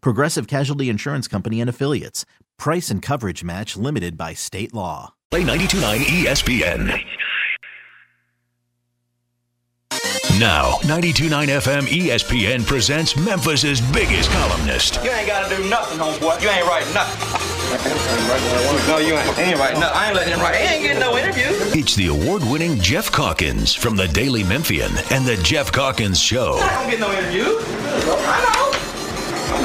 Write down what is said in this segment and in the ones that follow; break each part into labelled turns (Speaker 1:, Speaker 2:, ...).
Speaker 1: Progressive Casualty Insurance Company and Affiliates. Price and coverage match limited by state law.
Speaker 2: Play 92.9 ESPN. Now, 92.9 FM ESPN presents Memphis's biggest columnist.
Speaker 3: You ain't gotta do nothing, homeboy. You ain't writing nothing. no, you ain't. ain't writing nothing. I ain't letting him write. He ain't getting no interview.
Speaker 2: It's the award-winning Geoff Calkins from the Daily Memphian and the Geoff Calkins Show
Speaker 3: I don't get no interview. I know.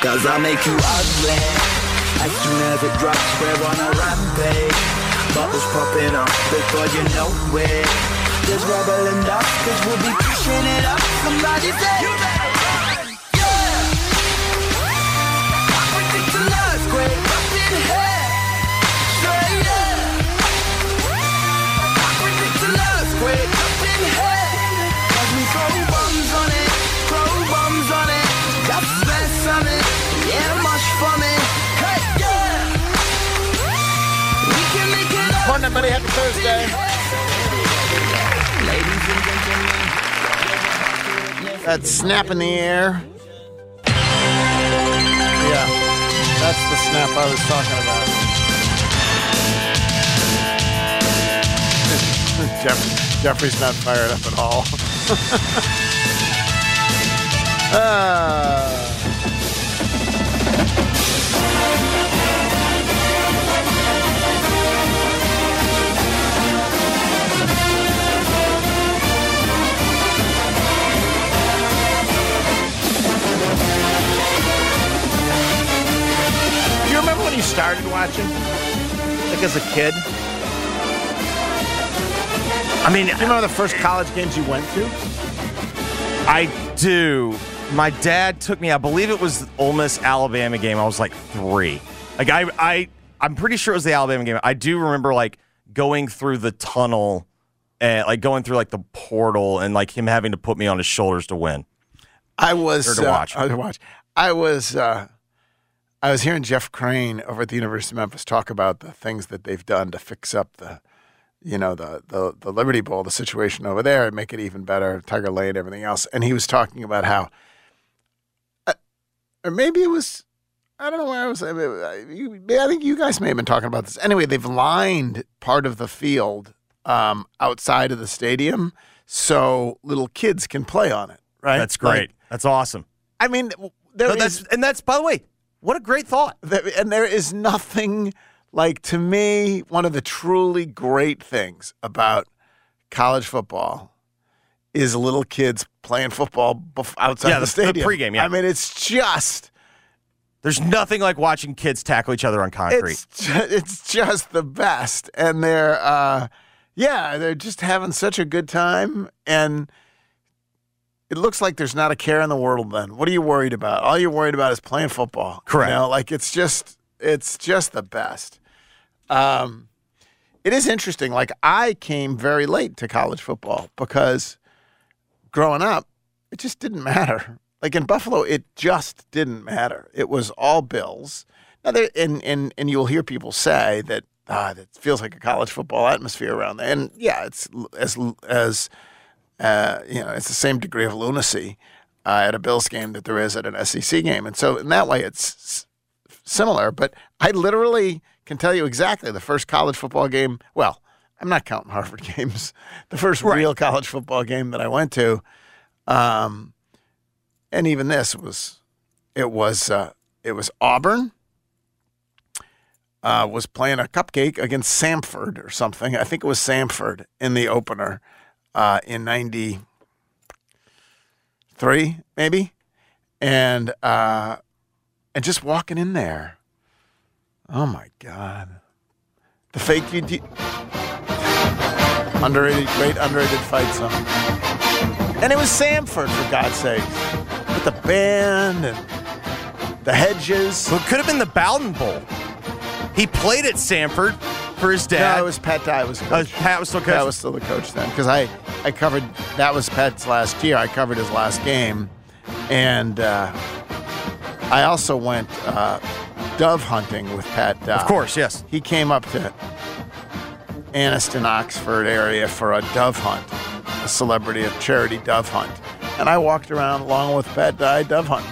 Speaker 4: Cause I make you ugly. As soon as it drops, we're on a rampage. Bubbles popping up before you know it. There's rubble enough, cause we'll be pushing it up. Somebody say, You better run! Up in here. Straight up. Ridiculous, great up in here.
Speaker 5: Everybody. Happy Thursday. That snap in the air. Yeah, that's the snap I was talking about. Jeff, Jeffrey's not fired up at all. uh, started watching? Like as a kid?
Speaker 6: I mean,
Speaker 5: Do you remember the first college games you went to?
Speaker 6: I do. My dad took me. I believe it was the Ole Miss Alabama game. I was like three. Like I, I, I'm pretty sure it was the Alabama game. I do remember like going through the tunnel and like going through like the portal and like him having to put me on his shoulders to win.
Speaker 5: I was
Speaker 6: Or to
Speaker 5: uh,
Speaker 6: watch.
Speaker 5: I was watch. I was uh, I was hearing Jeff Crane over at the University of Memphis talk about the things that they've done to fix up the you know the the the Liberty Bowl, the situation over there, and make it even better, Tiger Lane, everything else. And he was talking about how, uh, or maybe it was. I don't know where I was. I, mean, I- think you guys may have been talking about this. Anyway, they've lined part of the field um, outside of the stadium so little kids can play on it. Right?
Speaker 6: That's
Speaker 5: Like,
Speaker 6: great. that's awesome.
Speaker 5: I mean, there
Speaker 6: No,
Speaker 5: is-
Speaker 6: that's and that's by the way, what a great thought.
Speaker 5: and there is nothing like to me one of the truly great things about college football is little kids playing football outside
Speaker 6: Yeah,
Speaker 5: the,
Speaker 6: the- the
Speaker 5: stadium.
Speaker 6: pregame, yeah.
Speaker 5: I mean, it's just
Speaker 6: There's nothing like watching kids tackle each other on concrete.
Speaker 5: it's ju- it's just the best, and they're uh, yeah, they're just having such a good time, and it looks like there's not a care in the world. Then what are you worried about? All you're worried about is playing football.
Speaker 6: Correct.
Speaker 5: You know, like it's just it's just the best. Um, it is interesting. Like I came very late to college football because growing up, it just didn't matter. Like in Buffalo, it just didn't matter. It was all Bills. Now there, and and and you'll hear people say that ah, that feels like a college football atmosphere around there, and yeah, it's as as uh, you know, it's the same degree of lunacy uh, at a Bills game that there is at an SEC game, and so in that way, it's s- similar. But I literally can tell you exactly the first college football game. Well, I'm not counting Harvard games. The first real college football game that I went to, um, and even this was, it was uh, it was Auburn. Uh, was playing a cupcake against Samford or something. I think it was Samford in the opener uh, in '93, maybe, and uh, and just walking in there. Oh my God, the fake UD, underrated, great underrated fight song, and it was Samford for God's sake, with the band and the hedges.
Speaker 6: Well, it could have been the Bowden Bowl. He played at Samford for his dad.
Speaker 5: No, it was Pat Dye was coach.
Speaker 6: Pat was still
Speaker 5: Pat
Speaker 6: coach.
Speaker 5: was still the coach then because I I covered that was Pat's last year. I covered his last game, and uh, I also went uh, dove hunting with Pat Dye.
Speaker 6: of course, yes.
Speaker 5: he came up to Anniston, Oxford area for a dove hunt, a celebrity, of charity dove hunt, and I walked around along with Pat Dye dove hunting,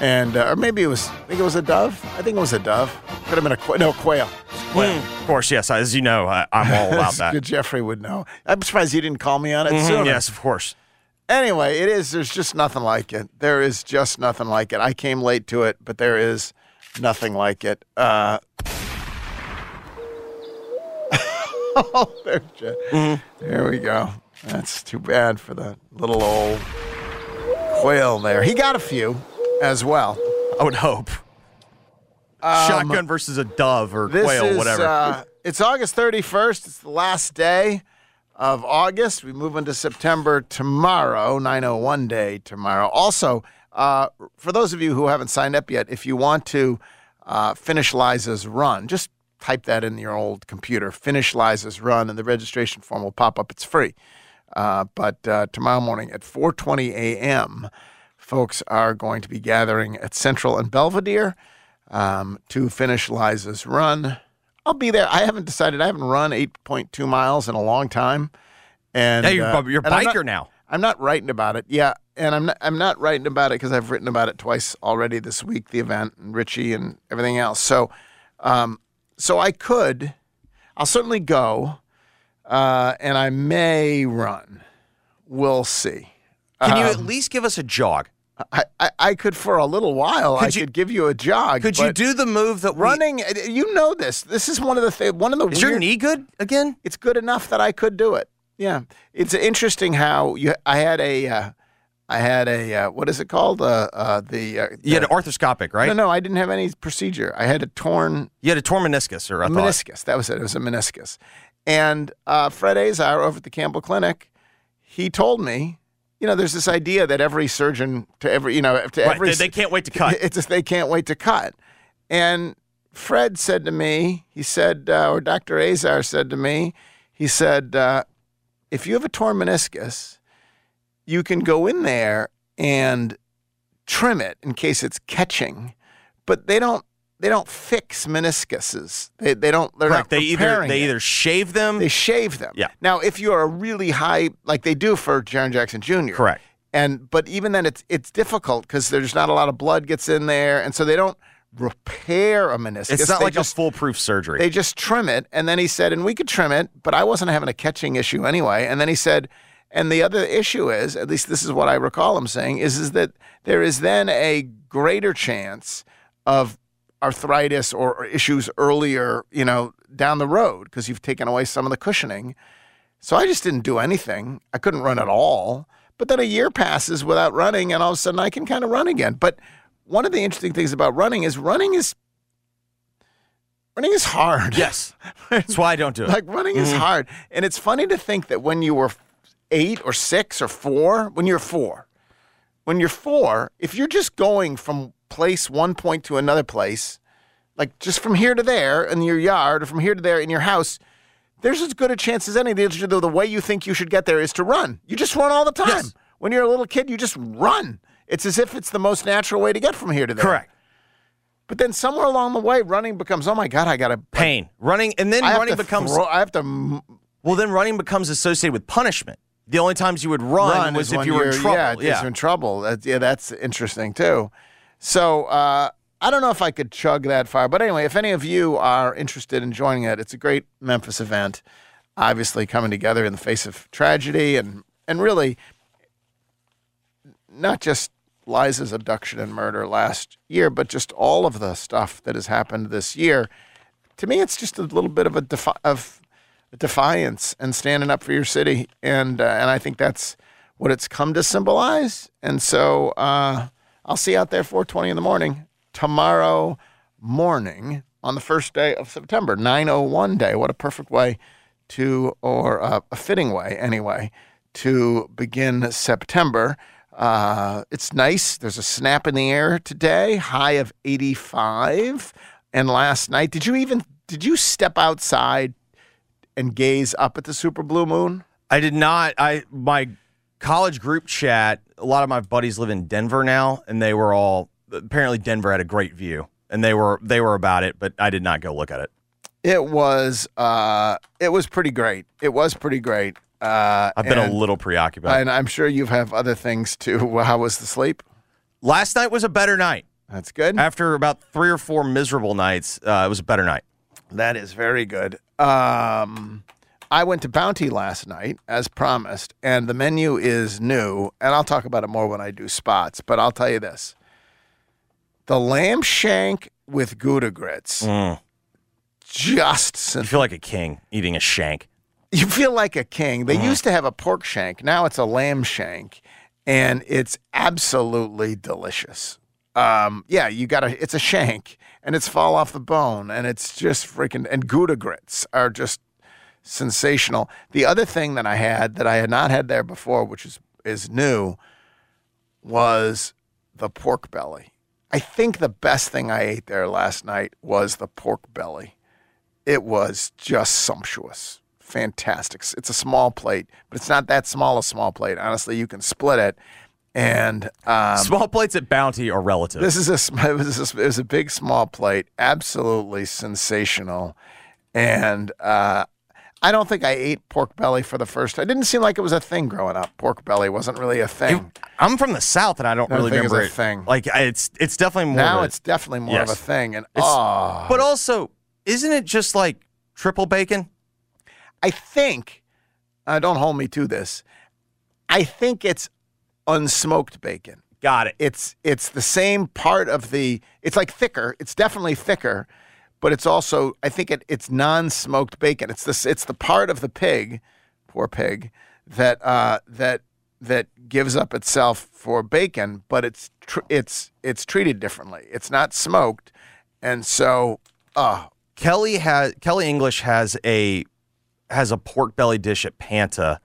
Speaker 5: and uh, or maybe it was I think it was a dove. I think it was a dove. Could have been a no quail.
Speaker 6: Mm, of course, yes. As you know, I, I'm all about that.
Speaker 5: Good Jeffrey would know. I'm surprised he didn't call me on it
Speaker 6: Mhm,
Speaker 5: sooner.
Speaker 6: yes, of course.
Speaker 5: Anyway, it is. There's just nothing like it. There is just nothing like it. I came late to it, but there is nothing like it. Uh, oh, there's Jeff.
Speaker 6: Mm-hmm.
Speaker 5: There we go. That's too bad for the little old quail there. He got a few as well.
Speaker 6: I would hope. Shotgun versus a dove or
Speaker 5: Um, This
Speaker 6: quail,
Speaker 5: is,
Speaker 6: whatever.
Speaker 5: Uh, it's August 31st. It's the last day of August. We move into September tomorrow, 901 day tomorrow. Also, uh, for those of you who haven't signed up yet, if you want to uh, finish Liza's run, just type that in your old computer, finish Liza's run, and the registration form will pop up. It's free. Uh, but uh, tomorrow morning at 4:20 a.m., folks are going to be gathering at Central and Belvedere um, to finish Liza's run. I'll be there. I haven't decided. I haven't run 8.2 miles in a long time. And
Speaker 6: Yeah, you're-
Speaker 5: uh,
Speaker 6: you're a
Speaker 5: and I'm
Speaker 6: biker
Speaker 5: not-
Speaker 6: now.
Speaker 5: I'm not writing about it. Yeah, and I'm not, I'm not writing about it because I've written about it twice already this week. The event and Richie and everything else. So, um, so I could. I'll certainly go, uh, and I may run. We'll see.
Speaker 6: Can you
Speaker 5: um,
Speaker 6: at least give us a jog?
Speaker 5: I, I, I could for a little while. I
Speaker 6: Could you-
Speaker 5: could give you a jog.
Speaker 6: Could you do the move that
Speaker 5: running? uh, You know this. This is one of the th- one of the.
Speaker 6: Is your knee good again?
Speaker 5: It's good enough that I could do it. Yeah, it's interesting how you. I had a. Uh, I had a. Uh, what is it called? Uh, uh, the. Uh,
Speaker 6: You had an arthroscopic, right?
Speaker 5: No, no, I didn't have any procedure. I had a torn
Speaker 6: You had a torn meniscus, or I
Speaker 5: a meniscus. That was it. It was a meniscus. And uh, Fred Azar over at the Campbell Clinic, he told me, you know, there's this idea that every surgeon to every, you know, to
Speaker 6: Right,
Speaker 5: every
Speaker 6: they- they can't wait to cut.
Speaker 5: It's just they can't wait to cut. And Fred said to me, he said, uh, or Dr. Azar said to me, he said, uh, if you have a torn meniscus, you can go in there and trim it in case it's catching, but they don't. They don't fix meniscuses. They, they don't. They're
Speaker 6: Correct.
Speaker 5: not
Speaker 6: They either they
Speaker 5: it.
Speaker 6: either shave them.
Speaker 5: They shave them.
Speaker 6: Yeah.
Speaker 5: Now, if you're a really high, like they do for Jaren Jackson Jr.
Speaker 6: Correct.
Speaker 5: And but even then, it's it's difficult because there's not a lot of blood gets in there, and so they don't repair a meniscus.
Speaker 6: it's not
Speaker 5: They
Speaker 6: like
Speaker 5: just,
Speaker 6: a foolproof surgery.
Speaker 5: They just trim it, and then he said, and we could trim it, but I wasn't having a catching issue anyway. And then he said, and the other issue is, at least this is what I recall him saying, is is that there is then a greater chance of arthritis or, or issues earlier, you know, down the road because you've taken away some of the cushioning. So I just didn't do anything. I couldn't run at all. But then a year passes without running, and all of a sudden I can kind of run again. But one of the interesting things about running is running is running is hard.
Speaker 6: yes. That's why I don't do it.
Speaker 5: like running is mm-hmm. hard, and it's funny to think that when you were eight or six or four, when you're four, when you're four, if you're just going from place one point to another place, like just from here to there in your yard or from here to there in your house, there's as good a chance as any that the, the way you think you should get there is to run. You just run all the time.
Speaker 6: Yes.
Speaker 5: When you're a little kid, you just run. It's as if it's the most natural way to get from here to there.
Speaker 6: Correct.
Speaker 5: But then somewhere along the way, running becomes, oh my God, I got to
Speaker 6: Pain. Running and then
Speaker 5: I
Speaker 6: running becomes
Speaker 5: throw- I have to
Speaker 6: well then running becomes associated with punishment. The only times you would run,
Speaker 5: run
Speaker 6: was if you were in trouble.
Speaker 5: Yeah, you're in trouble. Yeah, that's interesting too. So uh, I don't know if I could chug that far, but anyway, if any of you are interested in joining it, it's a great Memphis event. Obviously, coming together in the face of tragedy and and really not just Liza's abduction and murder last year, but just all of the stuff that has happened this year. To me, it's just a little bit of a defi- of defiance and standing up for your city, and uh, and I think that's what it's come to symbolize. And so uh, I'll see you out there 4:20 in the morning tomorrow morning on the first day of September, 9:01 day. What a perfect way to, or uh, a fitting way anyway, to begin September. Uh, it's nice. There's a snap in the air today, high of 85. And last night, did you even did you step outside and gaze up at the super blue moon?
Speaker 6: I did not. I my college group chat. A lot of my buddies live in Denver now, and they were all apparently Denver had a great view, and they were they were about it, but I did not go look at it.
Speaker 5: It was uh, it was pretty great. It was pretty great. Uh,
Speaker 6: I've been
Speaker 5: and,
Speaker 6: a little preoccupied.
Speaker 5: and I'm sure you have other things too. How was the sleep?
Speaker 6: Last night was a better night.
Speaker 5: That's good.
Speaker 6: After about three or four miserable nights, uh, it was a better night.
Speaker 5: That is very good. Um, I went to Bounty last night, as promised, and the menu is new. And I'll talk about it more when I do spots. But I'll tell you this: the lamb shank with Gouda grits, just
Speaker 6: I feel like a king eating a shank.
Speaker 5: you feel like a king. They used to have a pork shank. Now it's a lamb shank, and it's absolutely delicious. Um, yeah, you got to. It's a shank, and it's fall off the bone, and it's just freaking. And Gouda grits are just sensational. The other thing that I had that I had not had there before, which is is new, was the pork belly. I think the best thing I ate there last night was the pork belly. It was just sumptuous, fantastic. It's a small plate, but it's not that small a small plate. Honestly, you can split it. And um,
Speaker 6: Small plates at Bounty are relative.
Speaker 5: this is a it was a, it was a big small plate, absolutely sensational, and uh, I don't think I ate pork belly for the first. time. It didn't seem like it was a thing growing up. Pork belly wasn't really a thing.
Speaker 6: I'm from the south, and I don't
Speaker 5: don't
Speaker 6: really remember
Speaker 5: a
Speaker 6: it.
Speaker 5: thing.
Speaker 6: Like it's it's definitely more.
Speaker 5: now
Speaker 6: of a-
Speaker 5: it's definitely more of a thing, and
Speaker 6: It's-
Speaker 5: oh,
Speaker 6: but also, isn't it just like triple bacon?
Speaker 5: I think, uh, don't hold me to this. I think it's unsmoked bacon.
Speaker 6: Got it.
Speaker 5: It's it's the same part of the. It's like thicker. It's definitely thicker, but it's also I think it, it's non-smoked bacon. It's this. It's the part of the pig, poor pig, that uh, that that gives up itself for bacon, but it's tr- it's it's treated differently. It's not smoked, and so uh,
Speaker 6: Kelly has Kelly English has a has a pork belly dish at Panta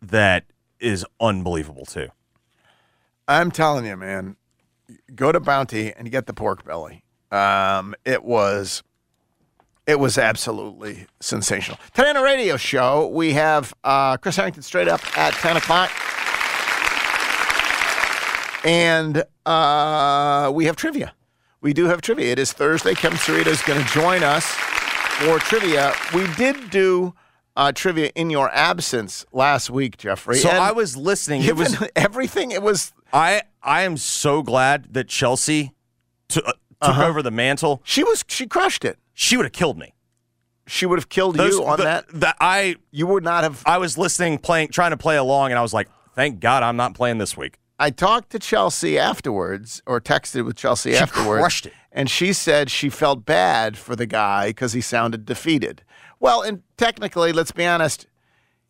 Speaker 6: that is unbelievable too.
Speaker 5: I'm telling you, man, go to Bounty and get the pork belly. Um, it was, it was absolutely sensational. Today on a radio show, we have uh, Chris Herrington straight up at 10 o'clock. And uh, we have trivia. We do have trivia. It is Thursday. Kevin Cerrito is going to join us for trivia. We did do uh, trivia in your absence last week, Jeffrey.
Speaker 6: So
Speaker 5: and
Speaker 6: I was listening. It was
Speaker 5: everything. It was
Speaker 6: I I am so glad that Chelsea t- took uh-huh. over the mantle.
Speaker 5: She was she crushed it.
Speaker 6: She would have killed me.
Speaker 5: She would have killed
Speaker 6: Those-
Speaker 5: you on
Speaker 6: the-
Speaker 5: that.
Speaker 6: That I
Speaker 5: You would not have.
Speaker 6: I was listening, playing, trying to play along, and I was like, "Thank God I'm not playing this week."
Speaker 5: I talked to Chelsea afterwards, or texted with Chelsea
Speaker 6: She
Speaker 5: afterwards.
Speaker 6: crushed it.
Speaker 5: And she said she felt bad for the guy because he sounded defeated. Well, and technically, let's be honest,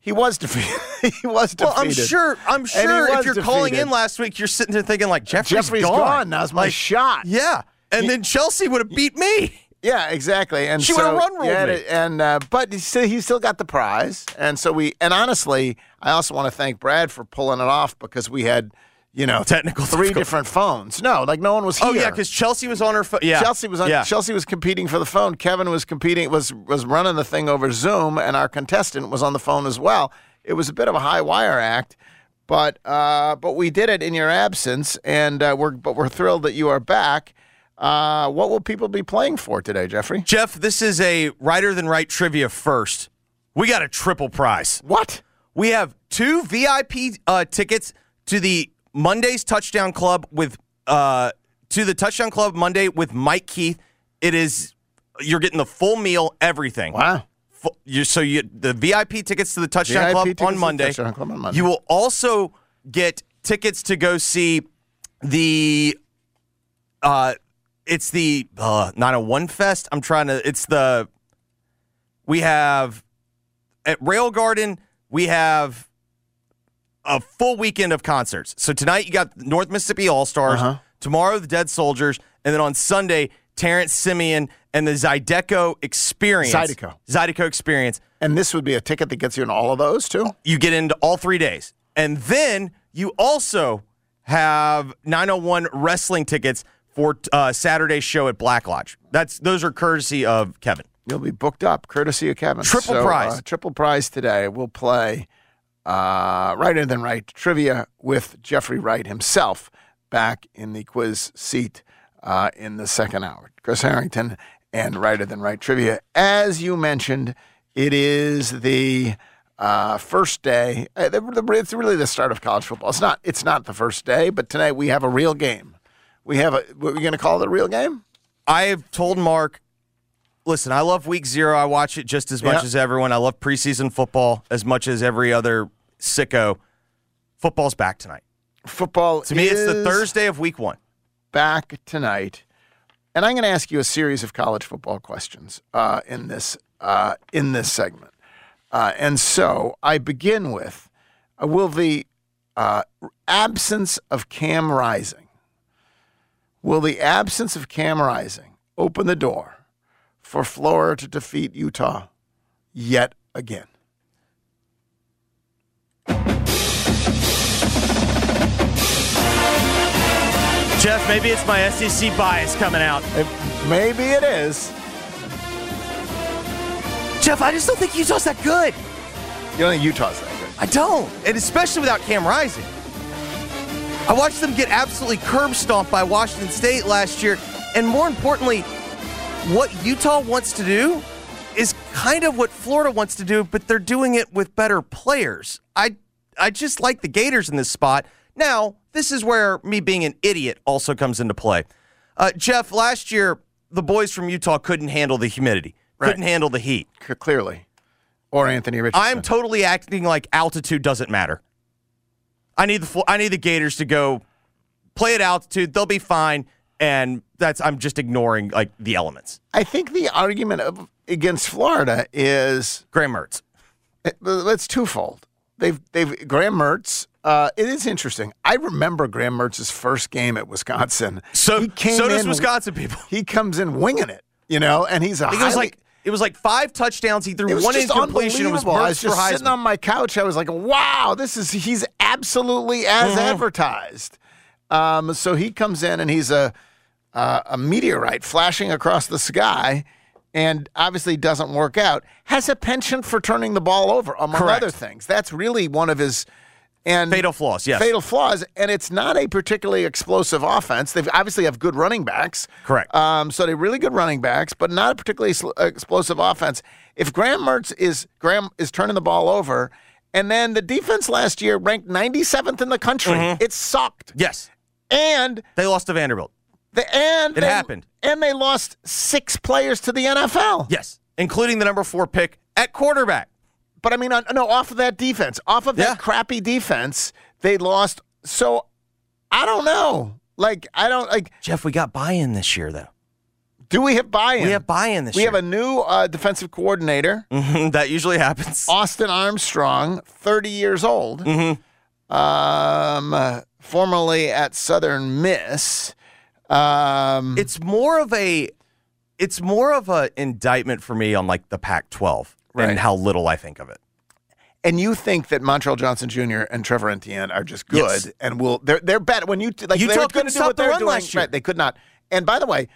Speaker 5: he was defeated. he was defeated.
Speaker 6: Well, I'm sure. I'm sure if you're calling in last week, you're sitting there thinking like Jeffrey's,
Speaker 5: Jeffrey's gone. Now's my shot.
Speaker 6: Yeah, and then Chelsea would have beat me.
Speaker 5: Yeah, exactly. And
Speaker 6: She
Speaker 5: so,
Speaker 6: would've run ruled
Speaker 5: yeah,
Speaker 6: me.
Speaker 5: And uh, but he still, he still got the prize. And so we. And honestly, I also want to thank Brad for pulling it off because we had, you know,
Speaker 6: Technical
Speaker 5: three
Speaker 6: difficulty.
Speaker 5: different phones. No, like no one was here.
Speaker 6: Oh yeah, because Chelsea was on her phone. Yeah,
Speaker 5: Chelsea was on,
Speaker 6: Yeah.
Speaker 5: Chelsea was competing for the phone. Kevin was competing was was running the thing over Zoom, and our contestant was on the phone as well. It was a bit of a high wire act, but uh, but we did it in your absence, and uh, we're but we're thrilled that you are back. Uh, what will people be playing for today, Jeffrey?
Speaker 6: Jeff, this is a Righter Than Right trivia first. We got a triple prize.
Speaker 5: What?
Speaker 6: We have two VIP uh, tickets to the Monday's Touchdown Club with uh, to the Touchdown Club Monday with Mike Keith. It is you're getting the full meal, everything.
Speaker 5: Wow.
Speaker 6: You, so you the VIP tickets to the Touchdown Club on Monday.
Speaker 5: Touchdown Club on Monday.
Speaker 6: You will also get tickets to go see the uh it's the uh not a one fest. I'm trying to it's the we have at Rail Garden, we have a full weekend of concerts. So tonight you got North Mississippi All Stars,
Speaker 5: Uh-huh.
Speaker 6: tomorrow the Dead Soldiers, and then on Sunday, Terrance Simien and the Zydeco Experience.
Speaker 5: Zydeco.
Speaker 6: Zydeco Experience.
Speaker 5: And this would be a ticket that gets you in all of those too.
Speaker 6: You get into all three days. And then you also have 901 wrestling tickets for uh, Saturday's show at Black Lodge. That's those are courtesy of Kevin.
Speaker 5: You'll be booked up, courtesy of Kevin.
Speaker 6: Triple
Speaker 5: So,
Speaker 6: prize.
Speaker 5: uh, triple prize today. We'll play uh, Righter Than Right trivia with Jeffrey Wright himself back in the quiz seat uh, in the second hour. Chris Herrington and Righter Than Right trivia. As you mentioned, it is the uh, first day. uh, It's really the start of college football. It's not. It's not the first day, but tonight we have a real game. We have a. What are we going to call it? A real game?
Speaker 6: I've told Mark, listen, I love week zero. I watch it just as much
Speaker 5: Yeah.
Speaker 6: as everyone. I love preseason football as much as every other sicko. Football's back tonight.
Speaker 5: Football.
Speaker 6: To me, it's the Thursday of week one.
Speaker 5: back tonight, and I'm going to ask you a series of college football questions uh, in this uh, in this segment. Uh, and so I begin with: uh, Will the uh, absence of Cam Rising, will the absence of Cam Rising open the door for Florida to defeat Utah yet again?
Speaker 6: Jeff, maybe it's my SEC bias coming out.
Speaker 5: If- maybe it is.
Speaker 6: Jeff, I just don't think Utah's that good.
Speaker 5: You don't think Utah's that good?
Speaker 6: I don't, and especially without Cam Rising. I watched them get absolutely curb stomped by Washington State last year, and more importantly, what Utah wants to do is kind of what Florida wants to do, but they're doing it with better players. I I just like the Gators in this spot. Now, this is where me being an idiot also comes into play. Uh, Jeff, last year the boys from Utah couldn't handle the humidity, couldn't handle the heat.
Speaker 5: C- clearly, or Anthony Richardson.
Speaker 6: I'm totally acting like altitude doesn't matter. I need the I need the Gators to go play at altitude. They'll be fine, and that's I'm just ignoring like the elements.
Speaker 5: I think the argument of, against Florida is
Speaker 6: Graham Mertz.
Speaker 5: it's twofold. They've they've Graham Mertz. Uh, it is interesting. I remember Graham Mertz's first game at Wisconsin.
Speaker 6: So
Speaker 5: he came
Speaker 6: so does
Speaker 5: in-
Speaker 6: Wisconsin people.
Speaker 5: He comes in winging it, you know, and he's a
Speaker 6: it was
Speaker 5: highly-
Speaker 6: like it was like five touchdowns. He threw one incompletion. It was.
Speaker 5: I was just sitting on my couch. I was like, "Wow, this is he's absolutely as
Speaker 6: Mm-hmm.
Speaker 5: advertised." Um, so he comes in and he's a uh, a meteorite flashing across the sky, and obviously doesn't work out. Has a penchant for turning the ball over, among
Speaker 6: Correct.
Speaker 5: other things. That's really one of his and
Speaker 6: Fatal flaws, yes.
Speaker 5: fatal flaws. And it's not a particularly explosive offense. They obviously have good running backs.
Speaker 6: Correct.
Speaker 5: Um, so they're really good running backs, but not a particularly sl- explosive offense. If Graham Mertz is Graham is turning the ball over, and then the defense last year ranked 97th in the country,
Speaker 6: Mm-hmm.
Speaker 5: it sucked.
Speaker 6: yes,
Speaker 5: And
Speaker 6: they lost to Vanderbilt.
Speaker 5: the and
Speaker 6: It
Speaker 5: they-
Speaker 6: happened.
Speaker 5: and they lost six players to the NFL.
Speaker 6: Yes, including the number four pick at quarterback.
Speaker 5: But I mean, on, no, off of that defense, off of that
Speaker 6: Yeah.
Speaker 5: crappy defense, they lost. So I don't know. Like I don't like.
Speaker 6: Jeff, we got buy-in this year though.
Speaker 5: Do we have buy-in?
Speaker 6: We have buy-in this
Speaker 5: We
Speaker 6: year.
Speaker 5: have a new uh, defensive coordinator,
Speaker 6: Mhm, that usually happens.
Speaker 5: Austin Armstrong, 30 years old,
Speaker 6: Mm-hmm.
Speaker 5: um, uh, formerly at Southern Miss. Um,
Speaker 6: it's more of a it's more of an indictment for me on like the Pac-12
Speaker 5: Right.
Speaker 6: and how little I think of it.
Speaker 5: and you think that Montrell Johnson Jr. and Trevor Etienne are just good
Speaker 6: Yes.
Speaker 5: and will they're they're better when you like
Speaker 6: Utah
Speaker 5: they're going to do what
Speaker 6: the
Speaker 5: they're doing.
Speaker 6: last year.
Speaker 5: Right, they could not. And by the way,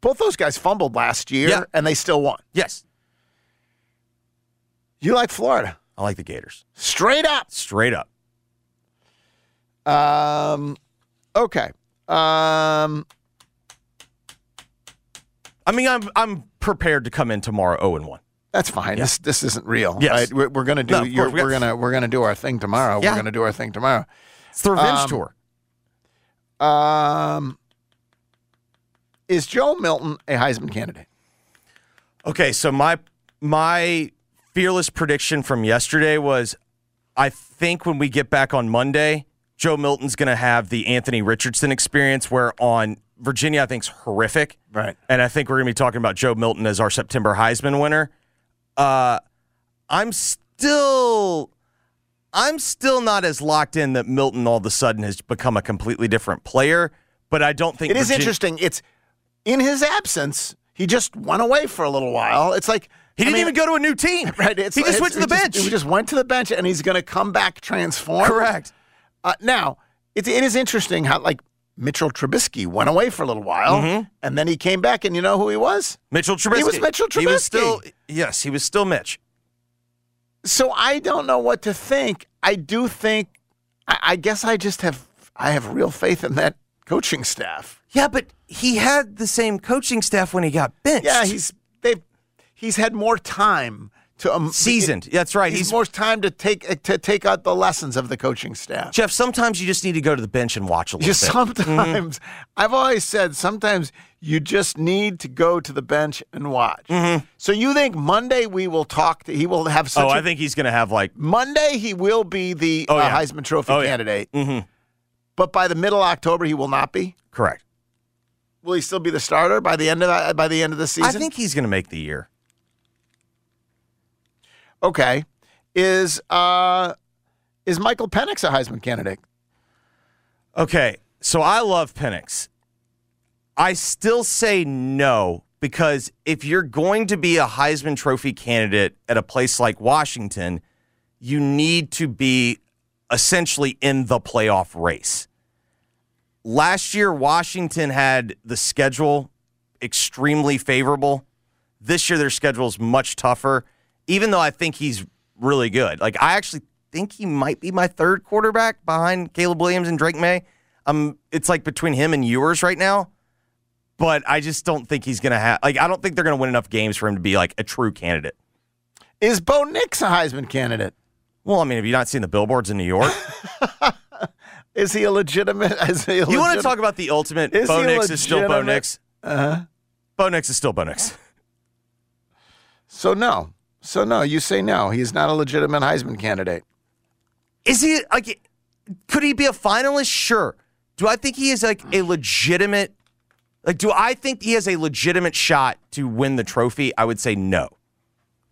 Speaker 5: both those guys fumbled last year
Speaker 6: Yeah.
Speaker 5: and they still won.
Speaker 6: Yes,
Speaker 5: You like Florida,
Speaker 6: I like the Gators
Speaker 5: straight up.
Speaker 6: straight up.
Speaker 5: Um, okay. Um,
Speaker 6: I mean, I'm I'm prepared to come in tomorrow 0 and 1.
Speaker 5: That's fine. This this isn't real.
Speaker 6: Yes.
Speaker 5: Right? We're, we're gonna do.
Speaker 6: No, of we
Speaker 5: we're gonna we're gonna do our thing tomorrow.
Speaker 6: Yeah.
Speaker 5: We're gonna do our thing tomorrow.
Speaker 6: It's the revenge
Speaker 5: Um,
Speaker 6: tour.
Speaker 5: Um, is Joe Milton a Heisman candidate?
Speaker 6: Okay, so my my fearless prediction from yesterday was I think when we get back on Monday, Joe Milton's going to have the Anthony Richardson experience where on Virginia I think's horrific.
Speaker 5: Right.
Speaker 6: And I think we're going to be talking about Joe Milton as our September Heisman winner. Uh I'm still I'm still not as locked in that Milton all of a sudden has become a completely different player, but I don't think
Speaker 5: It is
Speaker 6: Virgin-
Speaker 5: interesting. It's in his absence. He just went away for a little while. It's like
Speaker 6: He
Speaker 5: I
Speaker 6: didn't
Speaker 5: mean,
Speaker 6: even go to a new team.
Speaker 5: Right. It's,
Speaker 6: he just went to the
Speaker 5: he just-
Speaker 6: bench.
Speaker 5: he just went to the bench, and he's going to come back transformed.
Speaker 6: Correct.
Speaker 5: Uh, now, it, it is interesting how like Mitchell Trubisky went away for a little while, mm-hmm. and then he came back, and you know who he was?
Speaker 6: Mitchell Trubisky.
Speaker 5: He was Mitchell
Speaker 6: He was
Speaker 5: Trubisky.
Speaker 6: still yes, he was still Mitch.
Speaker 5: So I don't know what to think. I do think. I, I guess I just have. I have real faith in that coaching staff.
Speaker 6: Yeah, but he had the same coaching staff when he got benched.
Speaker 5: Yeah, he's they. He's had more time to um,
Speaker 6: seasoned. That's right.
Speaker 5: He's,
Speaker 6: He's,
Speaker 5: more time to take to take out the lessons of the coaching staff.
Speaker 6: Jeff. Sometimes you just need to go to the bench and watch a little bit.
Speaker 5: sometimes, I've always said sometimes you just need to go to the bench and watch. So you think Monday we will talk? To, he will have such.
Speaker 6: oh,
Speaker 5: a-
Speaker 6: I think he's going to have like
Speaker 5: Monday he will be the
Speaker 6: Oh,
Speaker 5: uh,
Speaker 6: yeah.
Speaker 5: Heisman Trophy
Speaker 6: Oh, yeah.
Speaker 5: candidate.
Speaker 6: Mhm.
Speaker 5: But by the middle of October he will not be.
Speaker 6: correct.
Speaker 5: Will he still be the starter by the end of uh, by the end of the season?
Speaker 6: I think he's going to make the year.
Speaker 5: Okay, is uh is Michael Penix a Heisman candidate?
Speaker 6: Okay, so I love Penix. I still say no because if you're going to be a Heisman Trophy candidate at a place like Washington, you need to be essentially in the playoff race. Last year, Washington had the schedule extremely favorable. This year, their schedule is much tougher, even though I think he's really good. Like, I actually think he might be my third quarterback behind Caleb Williams and Drake Maye. Um, it's like between him and Ewers right now. But I just don't think he's going to have, like, I don't think they're going to win enough games for him to be like a true candidate.
Speaker 5: Is Bo Nix a Heisman candidate?
Speaker 6: Well, I mean, have you not seen the billboards in New York?
Speaker 5: Is he a legitimate? Is he a
Speaker 6: You want to talk about the ultimate?
Speaker 5: Is
Speaker 6: Bo Nix is still Bo? Nix.
Speaker 5: Uh-huh.
Speaker 6: Bo Nix is still Bo Nix.
Speaker 5: So no. So no. You say no. He's not a legitimate Heisman candidate.
Speaker 6: Is he like? Could he be a finalist? Sure. Do I think he is like a legitimate? Like, do I think he has a legitimate shot to win the trophy? I would say no.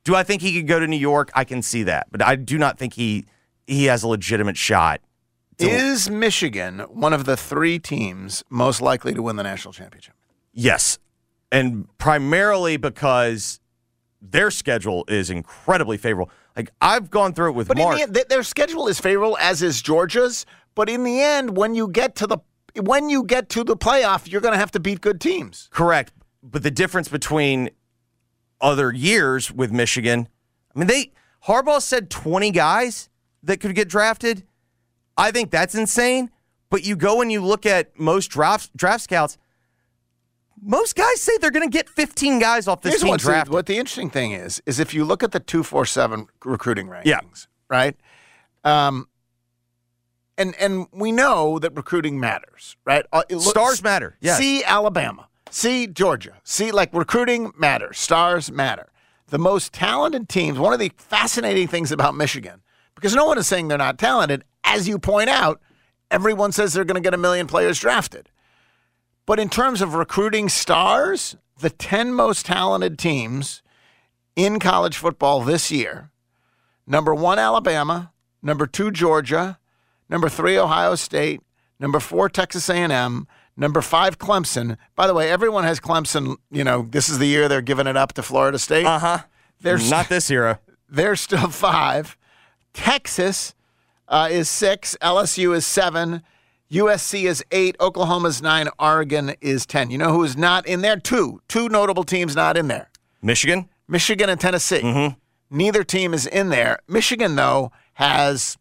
Speaker 6: Do I think he could go to New York? I can see that, but I do not think he he has a legitimate shot.
Speaker 5: Is Michigan one of the three teams most likely to win the national championship?
Speaker 6: Yes, and primarily because their schedule is incredibly favorable. Like I've gone through it with
Speaker 5: But
Speaker 6: Mark.
Speaker 5: in the end, their schedule is favorable, as is Georgia's. But in the end, when you get to the when you get to the playoff, you're going to have to beat good teams.
Speaker 6: Correct. But the difference between other years with Michigan, I mean, they Harbaugh said 20 guys that could get drafted. I think that's insane. But you go and you look at most draft draft scouts, most guys say they're going to get 15 guys off this
Speaker 5: Here's
Speaker 6: team
Speaker 5: the- what the interesting thing is: is if you look at the two four seven recruiting rankings,
Speaker 6: Yeah.
Speaker 5: right? Um, and and we know that recruiting matters, right? Uh, looks-
Speaker 6: Stars matter. Yes.
Speaker 5: See Alabama. See Georgia. See like recruiting matters. Stars matter. The most talented teams. One of the fascinating things about Michigan, because no one is saying they're not talented, as you point out, everyone says they're going to get a million players drafted. But in terms of recruiting stars, the 10 most talented teams in college football this year number one, Alabama, number two, Georgia, number three, Ohio State, number four, Texas A&M, number five, Clemson. By the way, everyone has Clemson. You know, this is the year they're giving it up to Florida State.
Speaker 6: Uh huh.
Speaker 5: There's
Speaker 6: Not this era.
Speaker 5: they're still five. Texas uh, is six. LSU is seven. USC is eight. Oklahoma's nine. Oregon is ten. You know who is not in there? Two. Two notable teams not in there.
Speaker 6: Michigan.
Speaker 5: Michigan and Tennessee. Neither team is in there. Michigan, though, has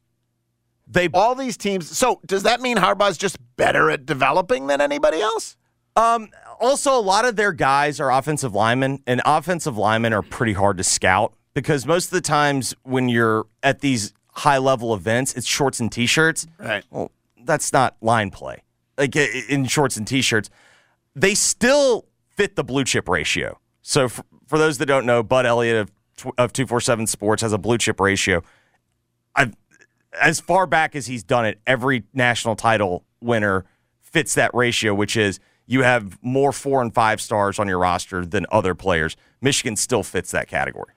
Speaker 6: They
Speaker 5: all these teams. So does that mean Harbaugh's just better at developing than anybody else?
Speaker 6: Um, also, a lot of their guys are offensive linemen, and offensive linemen are pretty hard to scout because most of the times when you're at these high level events, it's shorts and t shirts.
Speaker 5: Right.
Speaker 6: Well, that's not line play. Like in shorts and t shirts, they still fit the blue chip ratio. So for, for those that don't know, Bud Elliott of of two four seven Sports has a blue chip ratio. I've as far back as he's done it, every national title winner fits that ratio, which is you have more four and five stars on your roster than other players. Michigan still fits that category.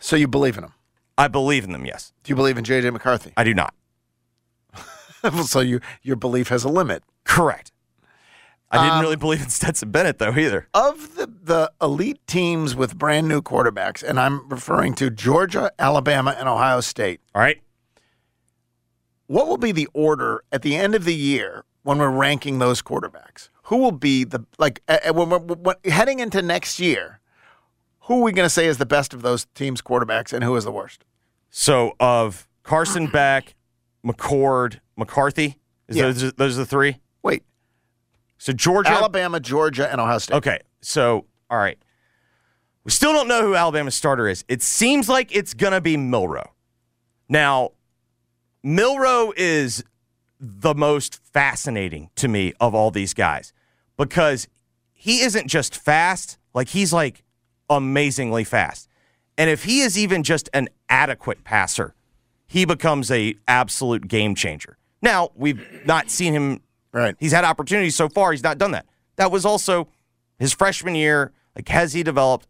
Speaker 5: So you believe in him?
Speaker 6: I believe in them. Yes,
Speaker 5: Do you believe in J.J. McCarthy?
Speaker 6: I do not.
Speaker 5: so you your belief has a limit.
Speaker 6: Correct. I didn't
Speaker 5: Um,
Speaker 6: really believe in Stetson Bennett though either.
Speaker 5: Of the, the elite teams with brand new quarterbacks, and I'm referring to Georgia, Alabama, and Ohio State,
Speaker 6: All right.
Speaker 5: what will be the order at the end of the year when we're ranking those quarterbacks? Who will be the like when we're when, heading into next year? Who are we going to say is the best of those teams' quarterbacks, and who is the worst?
Speaker 6: So of Carson Beck, McCord, McCarthy, is
Speaker 5: Yeah.
Speaker 6: those those are the three?
Speaker 5: Wait,
Speaker 6: So Georgia,
Speaker 5: Alabama, Georgia, and Ohio State.
Speaker 6: Okay, so all right, we still don't know who Alabama's starter is. It seems like it's gonna be Milroe. Now, Milroe is the most fascinating to me of all these guys because he isn't just fast, like he's like amazingly fast. And if he is even just an adequate passer, he becomes a absolute game changer. Now, we've not seen him
Speaker 5: Right.
Speaker 6: He's had opportunities so far. He's not done that. That was also his freshman year. Like, has he developed?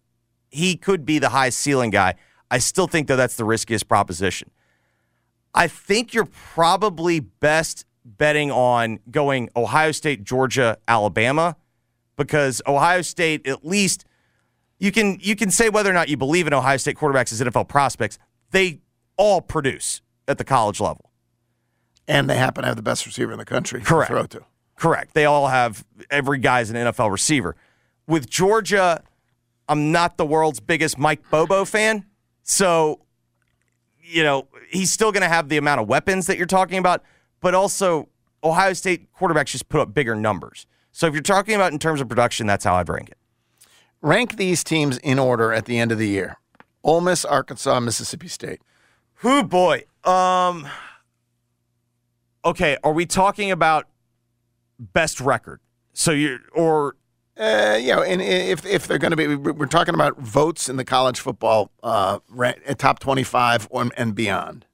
Speaker 6: He could be the high ceiling guy. I still think, though, that's the riskiest proposition. I think you're probably best betting on going Ohio State, Georgia, Alabama, because Ohio State, at least, you can you can say whether or not you believe in Ohio State quarterbacks as NFL prospects. They all produce at the college level.
Speaker 5: And they happen to have the best receiver in the country
Speaker 6: Correct.
Speaker 5: to throw to.
Speaker 6: Correct. They all have every guy's an NFL receiver. With Georgia, I'm not the world's biggest Mike Bobo fan. So, you know, he's still going to have the amount of weapons that you're talking about, but also Ohio State quarterbacks just put up bigger numbers. So if you're talking about in terms of production, that's how I'd rank it.
Speaker 5: Rank these teams in order at the end of the year: Ole Miss, Arkansas, Mississippi State.
Speaker 6: Who boy. Um Okay, are we talking about best record? So you or
Speaker 5: Uh, you know, and if if they're going to be, we're talking about votes in the college football uh, ra- top twenty-five or, and beyond.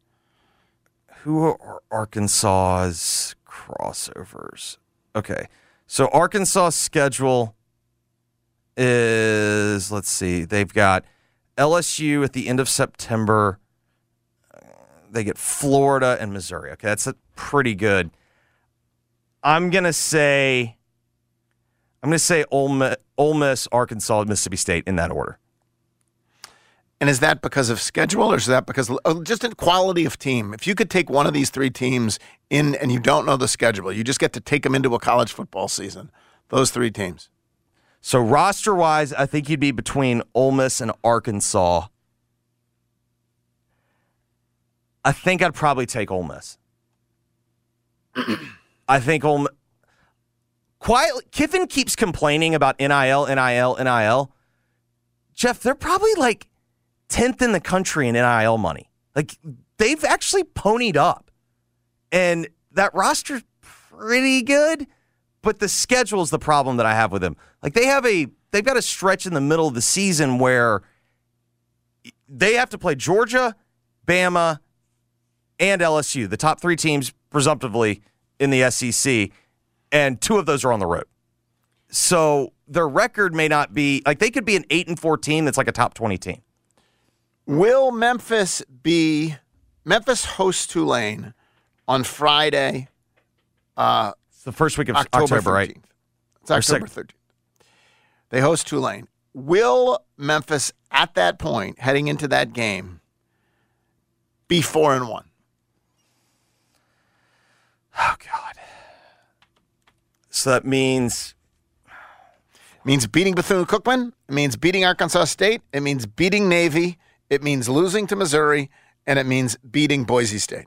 Speaker 6: who are Arkansas's crossovers? Okay. So Arkansas' schedule is let's see. They've got LSU at the end of September. They get Florida and Missouri. Okay, that's a pretty good. I'm gonna say. I'm gonna say Ole Miss, Ole Miss, Arkansas, Mississippi State in that order.
Speaker 5: And is that because of schedule, or is that because oh, just in quality of team? If you could take one of these three teams in, and you don't know the schedule, you just get to take them into a college football season. Those three teams.
Speaker 6: So roster wise, I think you'd be between Ole Miss and Arkansas. I think I'd probably take Ole Miss. I think Ole. Quietly, Kiffin keeps complaining about NIL, NIL, NIL. Jeff, they're probably like tenth in the country in NIL money. Like they've actually ponied up, and that roster's pretty good. But the schedule is the problem that I have with them. Like they have a they've got a stretch in the middle of the season where they have to play Georgia, Bama, and LSU, the top three teams presumptively in the SEC, and two of those are on the road. So their record may not be like they could be an eight and four team that's like a top twenty team.
Speaker 5: Will Memphis be Memphis hosts Tulane on Friday, uh,
Speaker 6: It's the first week of
Speaker 5: October,
Speaker 6: October,
Speaker 5: 13th?
Speaker 6: right?
Speaker 5: It's October 13th. They host Tulane. Will Memphis at that point, heading into that game, be four and one?
Speaker 6: Oh God. So that means
Speaker 5: means beating Bethune Cookman. It means beating Arkansas State. It means beating Navy. It means losing to Missouri, and it means beating Boise State.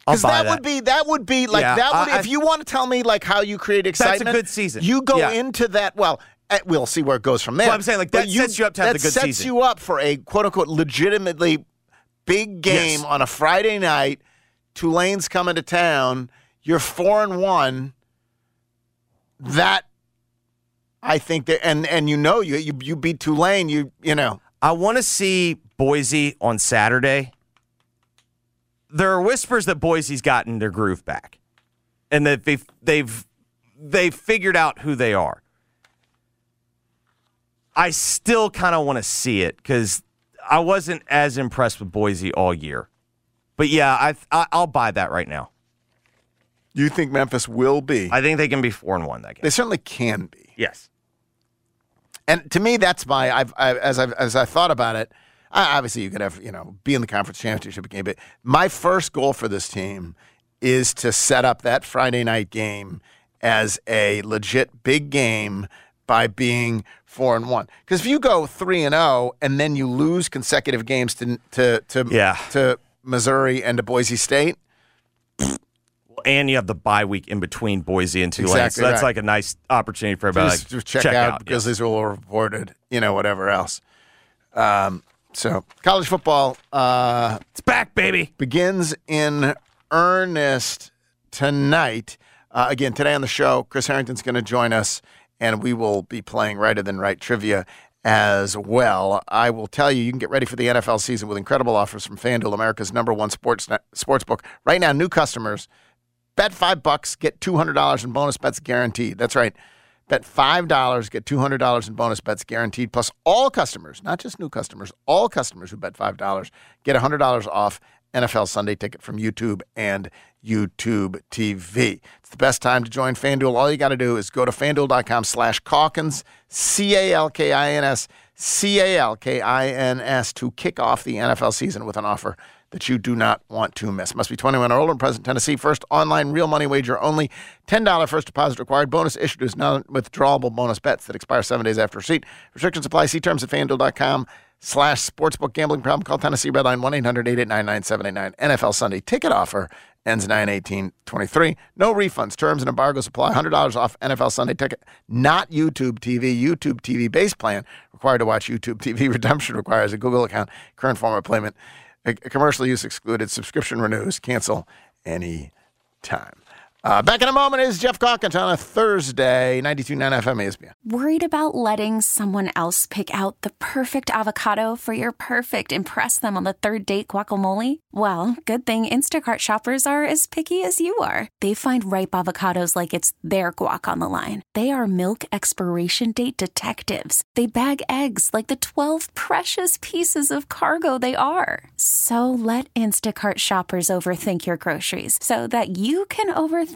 Speaker 5: Because
Speaker 6: buy
Speaker 5: that, would be that would be like
Speaker 6: Yeah,
Speaker 5: that would
Speaker 6: I-
Speaker 5: if
Speaker 6: I-
Speaker 5: you want to tell me like how you create excitement.
Speaker 6: That's a good season.
Speaker 5: You go
Speaker 6: Yeah.
Speaker 5: into that. Well, eh, we'll see where it goes from there.
Speaker 6: Well, I'm saying, like,
Speaker 5: But
Speaker 6: that sets you up to have
Speaker 5: that
Speaker 6: the good
Speaker 5: sets
Speaker 6: season.
Speaker 5: you up for a quote unquote legitimately big game
Speaker 6: Yes.
Speaker 5: on a Friday night. Tulane's coming to town. You're four and one. That I think that, and and you know you you, you beat Tulane. You you know
Speaker 6: I want to see Boise on Saturday. There are whispers that Boise's gotten their groove back, and that they've they've they've figured out who they are. I still kind of want to see it because I wasn't as impressed with Boise all year. But yeah, I, I I'll buy that right now.
Speaker 5: you think Memphis will be.
Speaker 6: I think they can be four and one that game.
Speaker 5: they certainly can be.
Speaker 6: Yes.
Speaker 5: And to me, that's my. I've, I, as I as I thought about it, I, obviously you could have you know be in the conference championship game, but my first goal for this team is to set up that Friday night game as a legit big game by being four and one. Because if you go three and zero and then you lose consecutive games to to to
Speaker 6: Yeah.
Speaker 5: to Missouri and to Boise State,
Speaker 6: And you have the bye week in between Boise and Tulane,
Speaker 5: Exactly
Speaker 6: so that's
Speaker 5: right.
Speaker 6: like a nice opportunity for everybody to
Speaker 5: just check, out, because these are all reported, you know, whatever else. Um, so college football. Uh,
Speaker 6: It's back, baby.
Speaker 5: begins in earnest tonight. Uh, again, today on the show, Chris Herrington's going to join us, and we will be playing Righter Than Right trivia as well. I will tell you, you can get ready for the NFL season with incredible offers from FanDuel, America's number one sports sports book. Right now, new customers bet five bucks, get two hundred dollars in bonus bets guaranteed. That's right. Bet five dollars, get two hundred dollars in bonus bets guaranteed. Plus, all customers, not just new customers, all customers who bet five dollars get hundred dollars off NFL Sunday ticket from YouTube and YouTube TV. It's the best time to join FanDuel. All you got to do is go to fanduel.com slash Calkins, C A L K I N S, C A L K I N S, to kick off the NFL season with an offer that you do not want to miss. Must be 21 or older and present Tennessee. First online real money wager only. $10 first deposit required. Bonus issued is non-withdrawable bonus bets that expire seven days after receipt. Restrictions apply. See terms at fanduel.com slash sportsbook gambling problem. Call Tennessee Redline 1-800-889-9789. NFL Sunday ticket offer ends 9-18-23. No refunds. Terms and embargoes apply. $100 off NFL Sunday ticket. Not YouTube TV. YouTube TV base plan required to watch YouTube TV. Redemption requires a Google account. Current form of payment. Commercial use excluded. Subscription renews. Cancel any time. Uh, back in a moment is Geoff Calkins on a Thursday, 92.9 FM ESPN.
Speaker 7: Worried about letting someone else pick out the perfect avocado for your perfect impress them on the third date guacamole? Well, good thing Instacart shoppers are as picky as you are. They find ripe avocados like it's their guac on the line. They are milk expiration date detectives. They bag eggs like the 12 precious pieces of cargo they are. So let Instacart shoppers overthink your groceries so that you can overthink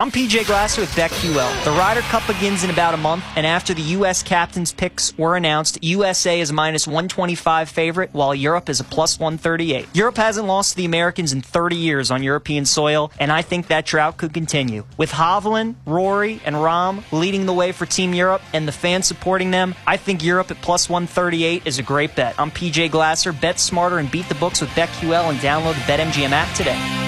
Speaker 8: I'm PJ Glasser with BetQL. The Ryder Cup begins in about a month, and after the U.S. captain's picks were announced, USA is minus 125 favorite, while Europe is a plus 138. Europe hasn't lost to the Americans in 30 years on European soil, and I think that drought could continue. With Hovland, Rory, and Rahm leading the way for Team Europe and the fans supporting them, I think Europe at plus 138 is a great bet. I'm PJ Glasser. Bet smarter and beat the books with BetQL and download the BetMGM app today.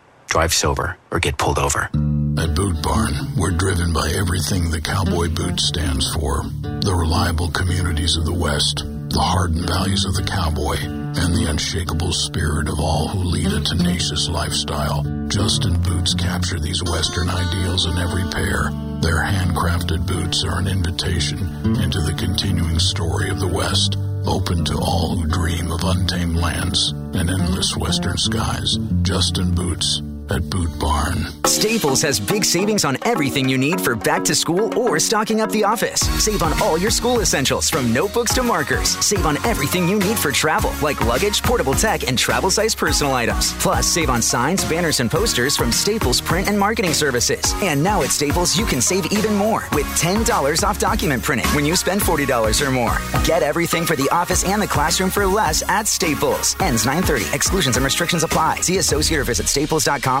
Speaker 9: Drive sober or get pulled over.
Speaker 10: At Boot Barn, we're driven by everything the cowboy boot stands for the reliable communities of the West, the hardened values of the cowboy, and the unshakable spirit of all who lead a tenacious lifestyle. Justin Boots capture these Western ideals in every pair. Their handcrafted boots are an invitation into the continuing story of the West, open to all who dream of untamed lands and endless Western skies. Justin Boots at Boot Barn.
Speaker 11: Staples has big savings on everything you need for back to school or stocking up the office. Save on all your school essentials from notebooks to markers. Save on everything you need for travel, like luggage, portable tech, and travel size personal items. Plus, save on signs, banners, and posters from Staples print and marketing services. And now at Staples, you can save even more with $10 off document printing when you spend $40 or more. Get everything for the office and the classroom for less at Staples. Ends 930. Exclusions and restrictions apply. See associate or visit staples.com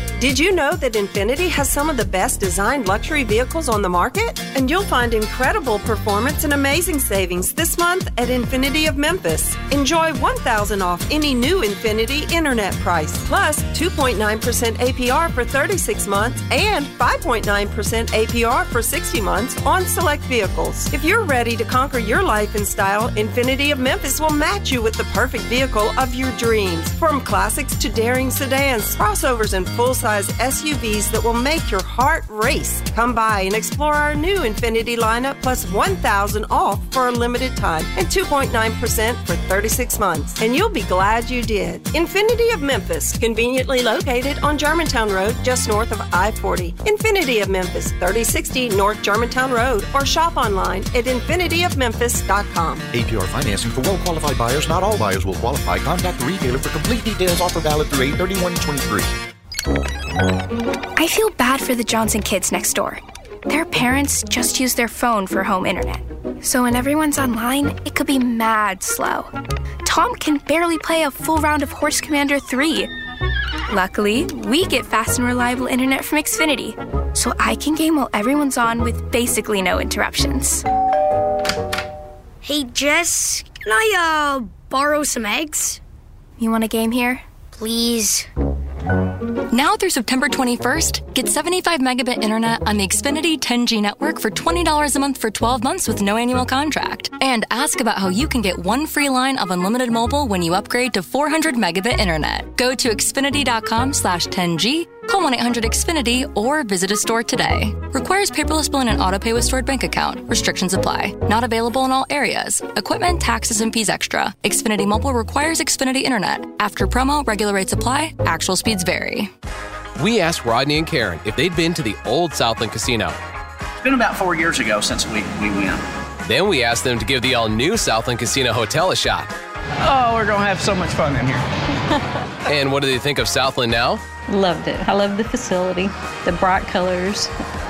Speaker 12: Did you know that Infiniti has some of the best designed luxury vehicles on the market? And you'll find incredible performance and amazing savings this month at Infiniti of Memphis. Enjoy 1000 off any new Infiniti internet price, plus 2.9% APR for 36 months and 5.9% APR for 60 months on select vehicles. If you're ready to conquer your life in style, Infiniti of Memphis will match you with the perfect vehicle of your dreams. From classics to daring sedans, crossovers, and full SUVs that will make your heart race. Come by and explore our new Infiniti lineup plus 1000 off for a limited time and 2.9% for 36 months. And you'll be glad you did. Infiniti of Memphis, conveniently located on Germantown Road just north of I-40. Infiniti of Memphis, 3060 North Germantown Road or shop online at infinitiofmemphis.com.
Speaker 13: APR financing for well-qualified buyers. Not all buyers will qualify. Contact the retailer for complete details. Offer valid through 83123.
Speaker 14: I feel bad for the Johnson kids next door. Their parents just use their phone for home internet. So when everyone's online, it could be mad slow. Tom can barely play a full round of Horse Commander 3. Luckily, we get fast and reliable internet from Xfinity, so I can game while everyone's on with basically no interruptions.
Speaker 15: Hey, Jess, can I, uh, borrow some eggs?
Speaker 14: You want a game here?
Speaker 15: Please.
Speaker 16: Now through September 21st, get 75 megabit internet on the Xfinity 10G network for $20 a month for 12 months with no annual contract. And ask about how you can get one free line of unlimited mobile when you upgrade to 400 megabit internet. Go to xfinity.com slash 10G, call 1-800-XFINITY, or visit a store today. Requires paperless billing and autopay with stored bank account. Restrictions apply. Not available in all areas. Equipment, taxes, and fees extra. Xfinity Mobile requires Xfinity Internet. After promo, regular rates apply. Actual speeds vary.
Speaker 17: We asked Rodney and Karen if they'd been to the old Southland Casino.
Speaker 18: It's been about four years ago since we, we went.
Speaker 17: Then we asked them to give the all new Southland Casino Hotel a shot.
Speaker 19: Oh, we're going to have so much fun in here.
Speaker 17: and what do they think of Southland now?
Speaker 20: Loved it. I love the facility, the bright colors,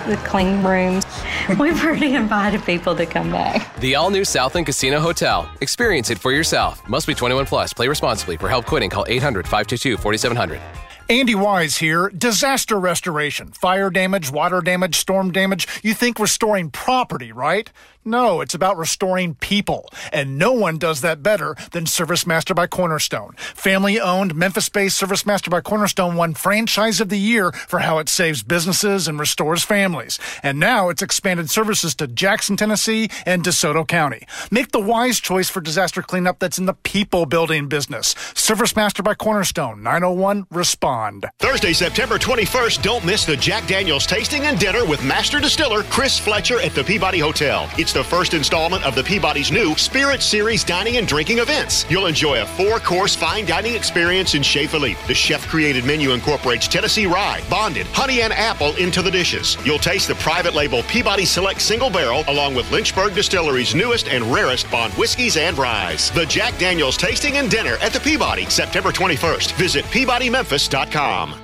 Speaker 20: the clean rooms. We've already invited people to come back.
Speaker 17: The all new Southland Casino Hotel. Experience it for yourself. Must be 21 plus. Play responsibly. For help quitting, call 800 522 4700.
Speaker 21: Andy Wise here. Disaster restoration. Fire damage, water damage, storm damage. You think restoring property, right? No, it's about restoring people. And no one does that better than Service Master by Cornerstone. Family owned, Memphis based Service Master by Cornerstone won Franchise of the Year for how it saves businesses and restores families. And now it's expanded services to Jackson, Tennessee and DeSoto County. Make the wise choice for disaster cleanup that's in the people building business. Service Master by Cornerstone, 901 Respond.
Speaker 22: Thursday, September 21st, don't miss the Jack Daniels tasting and dinner with Master Distiller Chris Fletcher at the Peabody Hotel. It's the first installment of the Peabody's new Spirit Series dining and drinking events. You'll enjoy a four course fine dining experience in Chez Philippe. The chef created menu incorporates Tennessee rye, bonded, honey, and apple into the dishes. You'll taste the private label Peabody Select Single Barrel along with Lynchburg Distillery's newest and rarest bond whiskeys and ryes. The Jack Daniels Tasting and Dinner at the Peabody, September 21st. Visit PeabodyMemphis.com.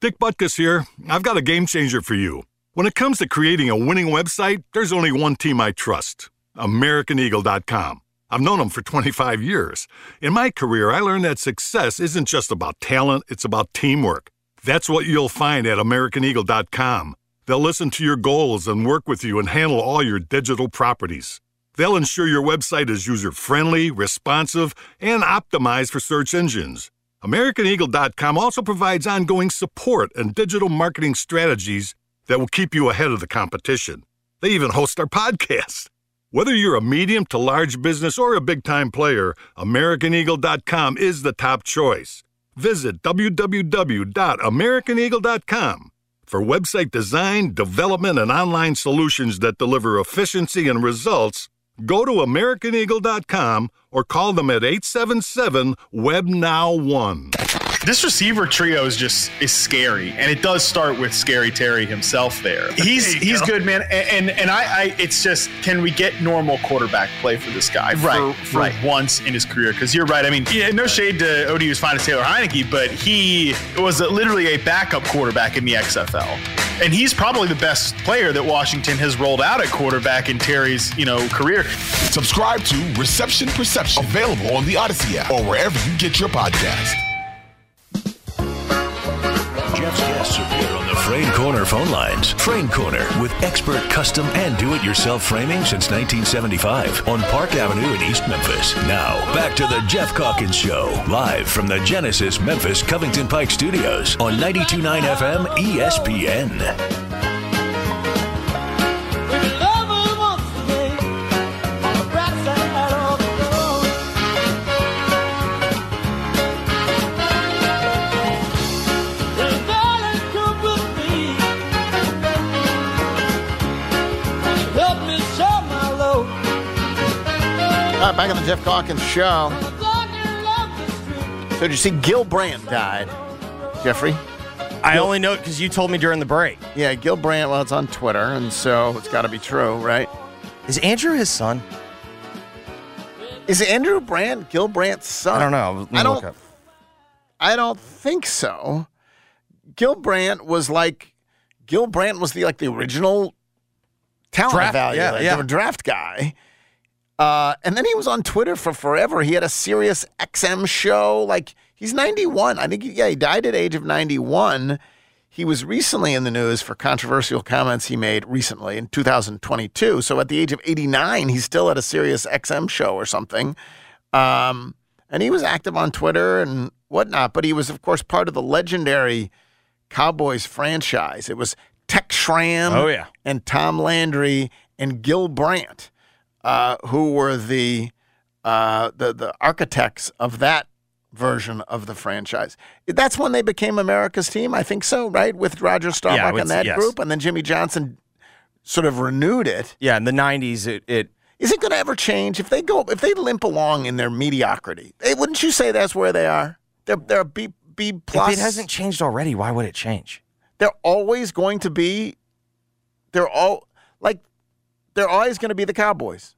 Speaker 23: Dick Butkus here. I've got a game changer for you. When it comes to creating a winning website, there's only one team I trust AmericanEagle.com. I've known them for 25 years. In my career, I learned that success isn't just about talent, it's about teamwork. That's what you'll find at AmericanEagle.com. They'll listen to your goals and work with you and handle all your digital properties. They'll ensure your website is user friendly, responsive, and optimized for search engines. AmericanEagle.com also provides ongoing support and digital marketing strategies that will keep you ahead of the competition. They even host our podcast. Whether you're a medium to large business or a big time player, AmericanEagle.com is the top choice. Visit www.americaneagle.com for website design, development, and online solutions that deliver efficiency and results. Go to AmericanEagle.com or call them at 877 Web Now 1.
Speaker 24: This receiver trio is just is scary, and it does start with Scary Terry himself. There, he's
Speaker 25: There
Speaker 24: he's
Speaker 25: go.
Speaker 24: good, man. And and, and I, I, it's just can we get normal quarterback play for this guy
Speaker 25: Right,
Speaker 24: for, for
Speaker 25: right.
Speaker 24: once in his career? Because you're right. I mean, yeah, no shade to ODU's finest Taylor Heinicke, but he was literally a backup quarterback in the XFL, and he's probably the best player that Washington has rolled out at quarterback in Terry's you know career.
Speaker 26: Subscribe to Reception Perception, available on the Odyssey app or wherever you get your podcast.
Speaker 27: Frame Corner phone lines. Frame Corner with expert custom and do-it-yourself framing since 1975 on Park Avenue in East Memphis. Now, back to the Geoff Calkins Show, live from the Genesis Memphis Covington Pike Studios on 92.9 FM ESPN.
Speaker 5: Back on the Geoff Calkins show. So did you see Gil Brandt died, Jeffrey?
Speaker 6: I only know it because you told me during the break.
Speaker 5: Yeah, Gil Brandt. Well, it's on Twitter, and so it's got to be true, right?
Speaker 6: Is Andrew his son?
Speaker 5: Is Andrew Brandt Gil Brandt's son?
Speaker 6: I don't know.
Speaker 5: I don't. I don't think so. Gil Brandt was like Gil Brandt was the like the original talent
Speaker 6: Draft-
Speaker 5: evaluator,
Speaker 6: yeah, yeah.
Speaker 5: the draft guy. Uh, and then he was on Twitter for forever. He had a Sirius XM show. Like he's 91. I think, he, yeah, he died at age of 91. He was recently in the news for controversial comments he made recently in 2022. So at the age of 89, he's still at a Sirius XM show or something. Um, and he was active on Twitter and whatnot. But he was, of course, part of the legendary Cowboys franchise. It was Tex Schramm
Speaker 6: Oh, yeah.
Speaker 5: and Tom Landry and Gil Brandt, uh, who were the, uh, the the architects of that version of the franchise. That's when they became America's team, I think so, right? With Roger Staubach
Speaker 6: with-
Speaker 5: and that
Speaker 6: yes.
Speaker 5: group, and then Jimmy Johnson sort of renewed it.
Speaker 6: Yeah, in the '90s, it, it
Speaker 5: Is it going to ever change if they go if they limp along in their mediocrity? eh, wouldn't you say that's where they are? They're they're a B B plus.
Speaker 6: if it hasn't changed already, why would it change?
Speaker 5: they're always going to be. They're all like they're always going to be the Cowboys.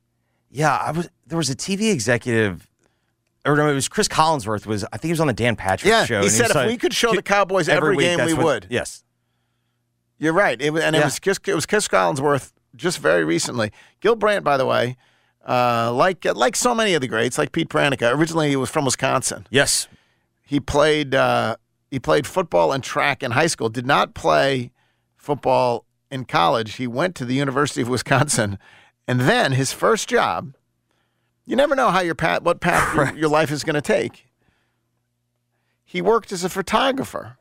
Speaker 6: Yeah, I was. There was a TV executive, or no, it was Chris Collinsworth. Was I think he was on the Dan Patrick
Speaker 5: Yeah,
Speaker 6: show.
Speaker 5: he said
Speaker 6: was
Speaker 5: if
Speaker 6: like,
Speaker 5: we could show the Cowboys every,
Speaker 6: week,
Speaker 5: game, we
Speaker 6: what-
Speaker 5: would.
Speaker 6: Yes.
Speaker 5: You're right. It, was- and it
Speaker 6: Yeah.
Speaker 5: was Chris, it was Chris Collinsworth just very recently. Gil Brandt, by the way, uh, like like so many of the greats, like Pete Pranica. Originally, he was from Wisconsin.
Speaker 6: Yes.
Speaker 5: He played uh, he played football and track in high school. Did not play football in college. He went to the University of Wisconsin, and then his first job. You never know how your path, what path your, your life is going to take. He worked as a photographer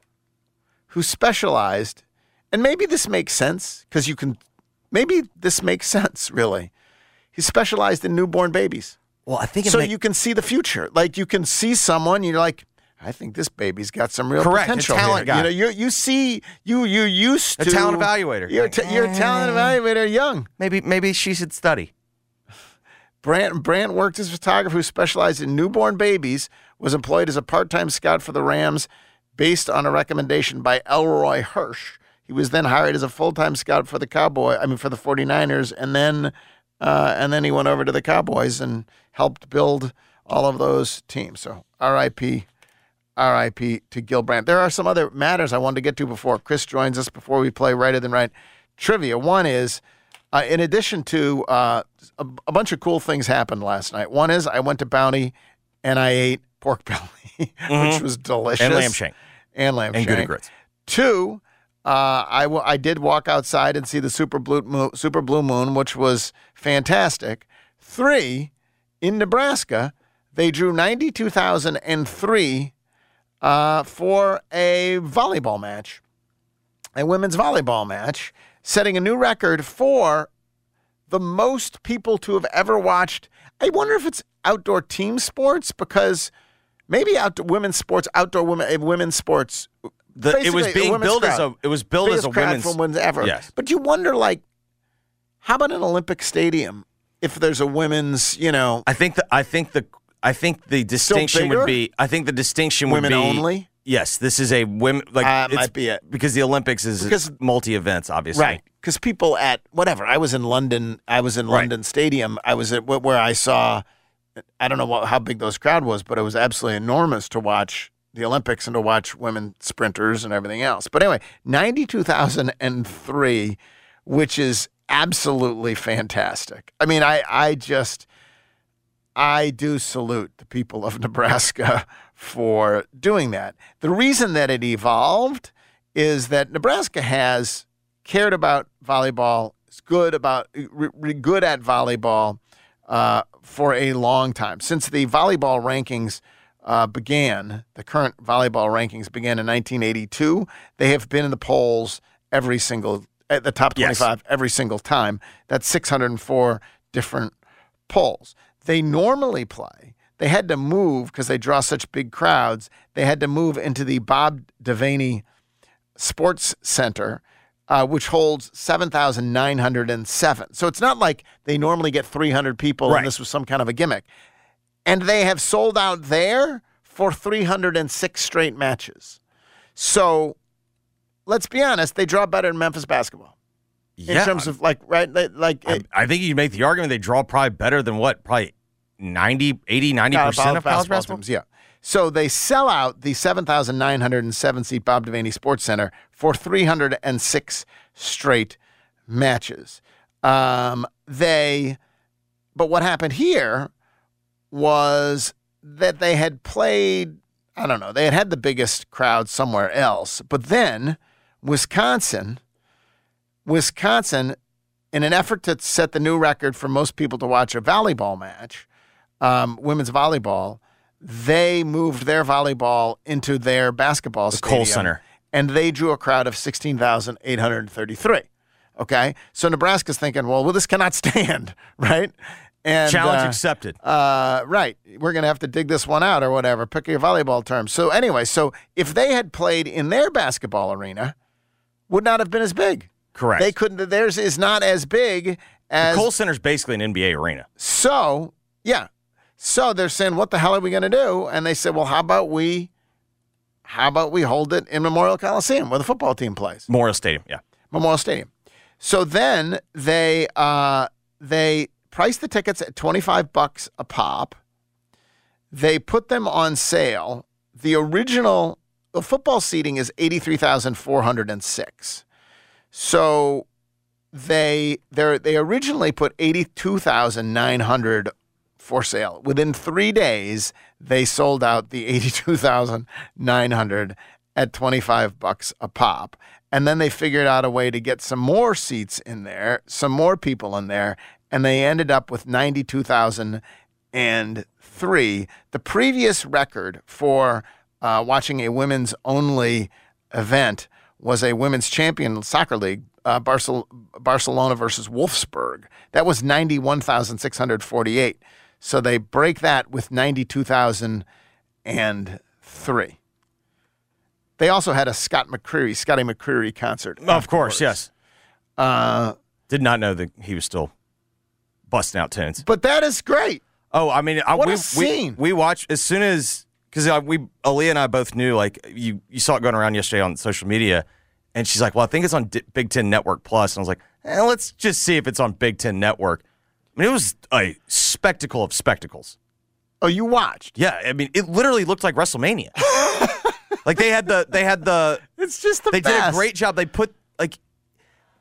Speaker 5: who specialized, and maybe this makes sense because you can, maybe this makes sense really. He specialized in newborn babies.
Speaker 6: Well, I think
Speaker 5: so
Speaker 6: make-
Speaker 5: you can see the future. Like you can see someone, you're like, I think this baby's got some real
Speaker 6: Correct, a
Speaker 5: potential.
Speaker 6: talent
Speaker 5: here.
Speaker 6: guy.
Speaker 5: You know, you you see you you used
Speaker 6: A
Speaker 5: to
Speaker 6: talent evaluator.
Speaker 5: You're, t- you're a talent evaluator, young.
Speaker 6: Maybe maybe she should study.
Speaker 5: Brant Brandt worked as a photographer who specialized in newborn babies, was employed as a part time scout for the Rams based on a recommendation by Elroy Hirsch. He was then hired as a full time scout for the Cowboy, I mean, for the 49ers, and then, uh, and then he went over to the Cowboys and helped build all of those teams. So RIP R.I.P. to Gil Brandt. There are some other matters I wanted to get to before Chris joins us, before we play Righter Than Right trivia. One is, uh, in addition to uh, a, a bunch of cool things happened last night. One is I went to Bounty and I ate pork belly, which
Speaker 6: Mhm.
Speaker 5: was delicious.
Speaker 6: And lamb shank.
Speaker 5: And lamb
Speaker 6: And
Speaker 5: shank.
Speaker 6: Grits.
Speaker 5: Two, uh, I, w- I did walk outside and see the super blue, moon, super blue moon, which was fantastic. Three, in Nebraska, they drew 92,003 uh, for a volleyball match, a women's volleyball match, setting a new record for the most people to have ever watched. I wonder if it's outdoor team sports because maybe outdoor women's sports, outdoor women, uh, women's sports.
Speaker 6: The- it was being billed as a- it was billed as a women's-
Speaker 5: from women's ever.
Speaker 6: Yes.
Speaker 5: But you wonder, like, how about an Olympic stadium if there's a women's, you know,
Speaker 6: I think the I think the I think the distinction would be I think the distinction would be Women
Speaker 5: only?
Speaker 6: Yes, this is a women like
Speaker 5: Uh,
Speaker 6: it's-
Speaker 5: might be it.
Speaker 6: because the Olympics is
Speaker 5: Because-
Speaker 6: multi events, obviously.
Speaker 5: Right. Because people at whatever, I was in London. I was in
Speaker 6: Right.
Speaker 5: London Stadium. I was at where I saw. I don't know what, how big those crowd was, but it was absolutely enormous to watch the Olympics and to watch women sprinters and everything else. But anyway, ninety-two thousand and three, which is absolutely fantastic. I mean, I I just I do salute the people of Nebraska for doing that. The reason that it evolved is that Nebraska has cared about volleyball, is good about good at volleyball uh, for a long time since the volleyball rankings uh, began. The current volleyball rankings began in 1982. They have been in the polls every single at the top
Speaker 6: Yes.
Speaker 5: 25 every single time. That's 604 different polls. They normally play. They had to move because they draw such big crowds. They had to move into the Bob Devaney Sports Center, uh, which holds 7,907. So it's not like they normally get 300 people
Speaker 6: Right.
Speaker 5: and this was some kind of a gimmick. And they have sold out there for 306 straight matches. So let's be honest, they draw better than Memphis basketball. In
Speaker 6: Yeah.
Speaker 5: terms of like, right? Like, like
Speaker 6: I, I think you make the argument they draw probably better than what? Probably 90, 80, 90%
Speaker 5: Yeah,
Speaker 6: of
Speaker 5: college basketball? teams, yeah. So they sell out the 7,907 seat Bob Devaney Sports Center for 306 straight matches. Um, they, but what happened here was that they had played, I don't know, they had had the biggest crowd somewhere else, but then Wisconsin, Wisconsin, in an effort to set the new record for most people to watch a volleyball match, um, women's volleyball, they moved their volleyball into their basketball
Speaker 6: The
Speaker 5: stadium.
Speaker 6: Kohl Center.
Speaker 5: And they drew a crowd of 16,833. Okay. So Nebraska's thinking, well, well, this cannot stand, right? And
Speaker 6: Challenge
Speaker 5: uh,
Speaker 6: accepted.
Speaker 5: uh, right. We're going to have to dig this one out or whatever. Pick your volleyball term. So, anyway, so if they had played in their basketball arena, would not have been as big.
Speaker 6: Correct.
Speaker 5: They couldn't, theirs is not as big as.
Speaker 6: the Kohl Center's basically an NBA arena.
Speaker 5: So, yeah. So they're saying, what the hell are we going to do? And they said, well, how about we, how about we hold it in Memorial Coliseum where the football team plays?
Speaker 6: Memorial Stadium, yeah.
Speaker 5: Memorial Stadium. So then they uh, they priced the tickets at twenty five bucks a pop. They put them on sale. The original the football seating is eighty three thousand four hundred and six. So they they originally put eighty two thousand nine hundred for sale. Within three days, they sold out the eighty two thousand nine hundred at twenty five bucks a pop. And then they figured out a way to get some more seats in there, some more people in there, and they ended up with ninety two thousand and three. The previous record for uh, watching a women's only event was a women's champion soccer league, uh, Barcel- Barcelona versus Wolfsburg. That was 91,648. So they break that with 92,003. They also had a Scott McCreery, Scotty McCreery concert.
Speaker 6: Of course, yes.
Speaker 5: Uh,
Speaker 6: Did not know that he was still busting out tunes.
Speaker 5: But that is great.
Speaker 6: Oh, I mean, I,
Speaker 5: What a
Speaker 6: we,
Speaker 5: scene.
Speaker 6: We, we watched as soon as because we Aaliyah and I both knew like you you saw it going around yesterday on social media, and she's like, "Well, I think it's on D- Big Ten Network Plus," and I was like, eh, "Let's just see if it's on Big Ten Network." I mean, it was a spectacle of spectacles.
Speaker 5: Oh, you watched?
Speaker 6: Yeah, I mean, it literally looked like WrestleMania. like they had the they had the.
Speaker 5: It's just the
Speaker 6: they did a great job. They put like.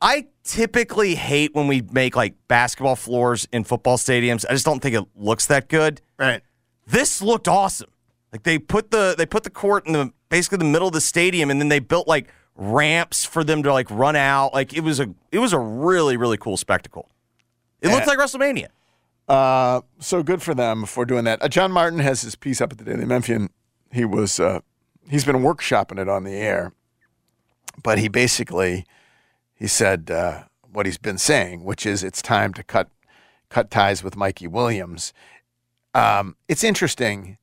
Speaker 6: I typically hate when we make like basketball floors in football stadiums. I just don't think it looks that good.
Speaker 5: Right.
Speaker 6: This looked awesome. Like they put the they put the court in the basically the middle of the stadium, and then they built like ramps for them to like run out. Like it was a it was a really really cool spectacle. It looked like WrestleMania.
Speaker 5: Uh, so good for them for doing that. Uh, John Martin has his piece up at the Daily Memphian. He was uh, he's been workshopping it on the air, but he basically he said uh, what he's been saying, which is it's time to cut cut ties with Mikey Williams. Um, it's interesting.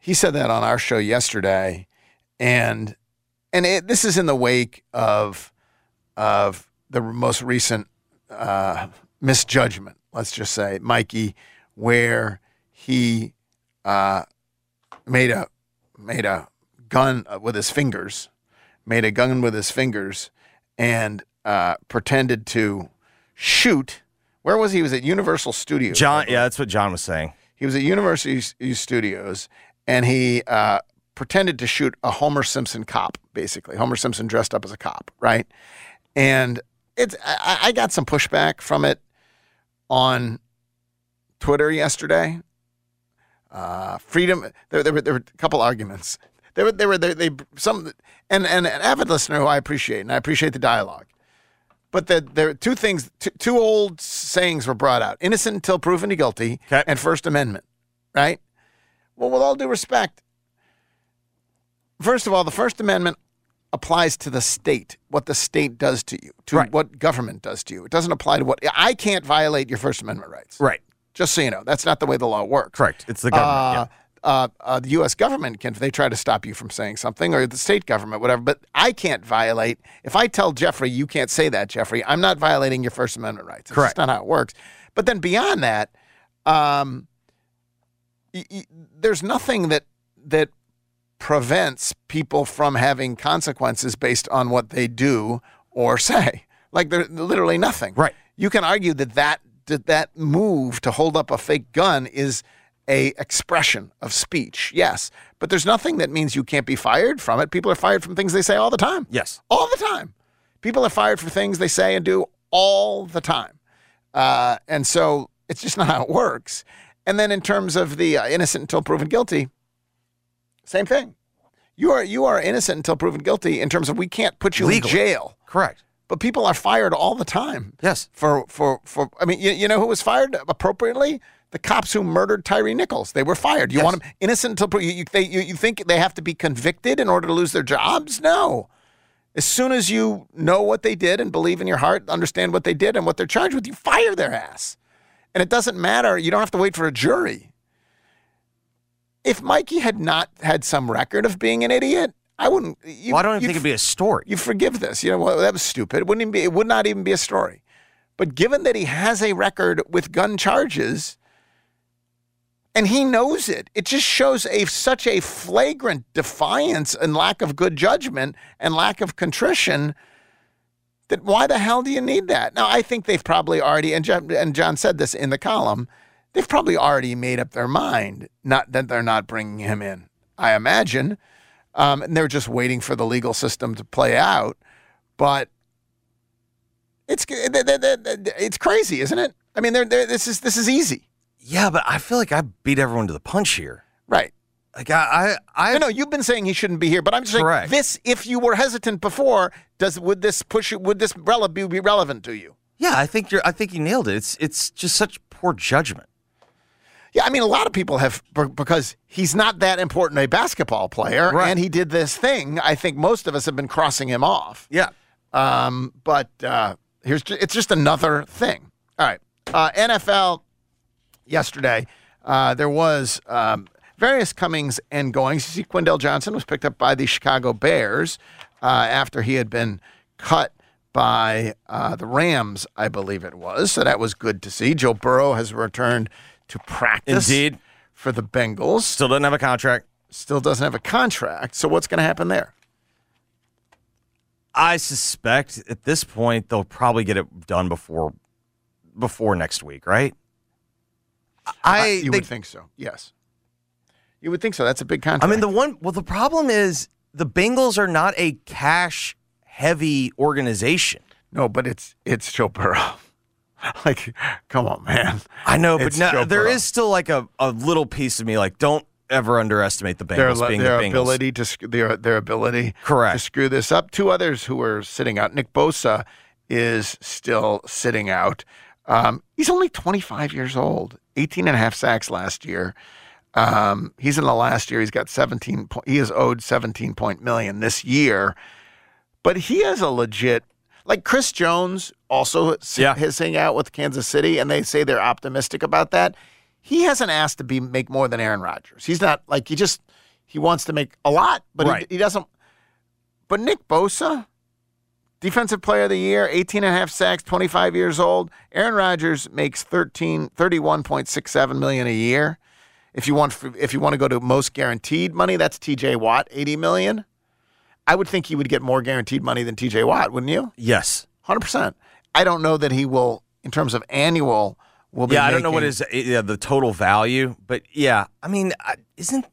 Speaker 5: He said that on our show yesterday, and and it, this is in the wake of of the most recent uh, misjudgment. Let's just say Mikey, where he uh, made a made a gun with his fingers, made a gun with his fingers, and uh, pretended to shoot. Where was he? He was at Universal Studios.
Speaker 6: John, yeah, that's what John was saying.
Speaker 5: He was at Universal Studios, and he uh, pretended to shoot a Homer Simpson cop, basically. Homer Simpson dressed up as a cop, right? And it's I, I got some pushback from it on Twitter yesterday. Uh, freedom. There, there, were, there were a couple arguments. There were, there were, they, they some, and, and an avid listener who I appreciate, and I appreciate the dialogue. But the, there are two things, two, two old sayings were brought out innocent until proven guilty, and First Amendment, right? Well, with all due respect, first of all, the First Amendment applies to the state, what the state does to you, to what government does to you. It doesn't apply to what I can't violate your First Amendment rights.
Speaker 6: Right.
Speaker 5: Just so you know, that's not the way the law works.
Speaker 6: Correct. It's the government.
Speaker 5: Uh,
Speaker 6: yeah.
Speaker 5: uh, uh, the U.S. government can, if they try to stop you from saying something, or the state government, whatever. But I can't violate. If I tell Jeffrey, you can't say that, Jeffrey, I'm not violating your First Amendment rights. It's
Speaker 6: Correct.
Speaker 5: just not how it works. But then beyond that, um, y- y- there's nothing that that prevents people from having consequences based on what they do or say. Like there's literally nothing.
Speaker 6: Right.
Speaker 5: You can argue that that that, that move to hold up a fake gun is a expression of speech. Yes, but there's nothing that means you can't be fired from it. People are fired from things they say all the time.
Speaker 6: Yes.
Speaker 5: All the time. People are fired for things they say and do all the time. Uh, and so it's just not how it works. And then in terms of the uh, innocent until proven guilty, same thing. You are you are innocent until proven guilty in terms of we can't put you
Speaker 6: Legally.
Speaker 5: in jail.
Speaker 6: Correct.
Speaker 5: But people are fired all the time.
Speaker 6: Yes.
Speaker 5: For for for I mean, you, you know who was fired appropriately? The cops who murdered Tyre Nichols. They were fired. You
Speaker 6: Yes.
Speaker 5: want them innocent until you you, they, you you think they have to be convicted in order to lose their jobs? No. As soon as you know what they did and believe in your heart, understand what they did and what they're charged with, you fire their ass. And it doesn't matter. You don't have to wait for a jury. If Mikey had not had some record of being an idiot, I wouldn't. You,
Speaker 6: well, I don't even think it'd be a story.
Speaker 5: you forgive this. You know, well, that was stupid. It wouldn't even be, it would not even be a story. But given that he has a record with gun charges and he knows it, it just shows a such a flagrant defiance and lack of good judgment and lack of contrition that why the hell do you need that? Now, I think they've probably already, and John, and John said this in the column, they've probably already made up their mind not that they're not bringing him in. I imagine. Um, and they're just waiting for the legal system to play out. But it's it's crazy, isn't it? I mean, they're, they're, this is this is easy,
Speaker 6: Yeah, but I feel like I beat everyone to the punch here.
Speaker 5: right?
Speaker 6: Like I, I,
Speaker 5: I know you've been saying he shouldn't be here, but I'm just saying this. If you were hesitant before, does would this push would this be, be relevant to you?
Speaker 6: yeah, I think you're. I think you nailed it. It's it's just such poor judgment.
Speaker 5: Yeah, I mean, a lot of people have because he's not that important a basketball player,
Speaker 6: Right.
Speaker 5: and he did this thing. I think most of us have been crossing him off.
Speaker 6: Yeah.
Speaker 5: Um, but uh, here's it's just another thing. All right, uh, NFL yesterday uh, there was um, various comings and goings. You see, Quindell Johnson was picked up by the Chicago Bears uh, after he had been cut by uh, the Rams, I believe it was. So that was good to see. Joe Burrow has returned to practice.
Speaker 6: Indeed.
Speaker 5: For the Bengals.
Speaker 6: Still doesn't have a contract.
Speaker 5: Still doesn't have a contract. So what's going to happen there?
Speaker 6: I suspect at this point they'll probably get it done before before next week, right? I
Speaker 5: you
Speaker 6: they-
Speaker 5: would think so. Yes. You would think so. That's a big contract.
Speaker 6: I mean, the one. Well, the problem is the Bengals are not a cash heavy organization.
Speaker 5: No, but it's it's Joe Burrow. like, come on, man.
Speaker 6: I know, but
Speaker 5: It's
Speaker 6: no,
Speaker 5: Joe
Speaker 6: there is still like a, a little piece of me like don't ever underestimate the
Speaker 5: their,
Speaker 6: Bengals being
Speaker 5: their
Speaker 6: the Bengals.
Speaker 5: ability to their their ability
Speaker 6: Correct.
Speaker 5: to screw this up. Two others who are sitting out. Nick Bosa is still sitting out. Um, he's only 25 years old. 18 and a half sacks last year. Um, he's in the last year. He's got 17. Po- he is owed 17 point million this year, but he has a legit. Like Chris Jones also
Speaker 6: Yeah.
Speaker 5: sitting out with Kansas City, and they say they're optimistic about that. He hasn't asked to be make more than Aaron Rodgers. He's not like he just he wants to make a lot, but
Speaker 6: Right.
Speaker 5: he, he doesn't. But Nick Bosa, defensive player of the year, 18 and a half sacks, 25 years old. Aaron Rodgers makes 13 31.67 million a year. If you want if you want to go to most guaranteed money, that's TJ Watt, 80 million. I would think he would get more guaranteed money than TJ Watt, wouldn't you?
Speaker 6: Yes.
Speaker 5: 100%. I don't know that he will in terms of annual will be
Speaker 6: Yeah, I don't know what is yeah, the total value, but yeah, I mean, isn't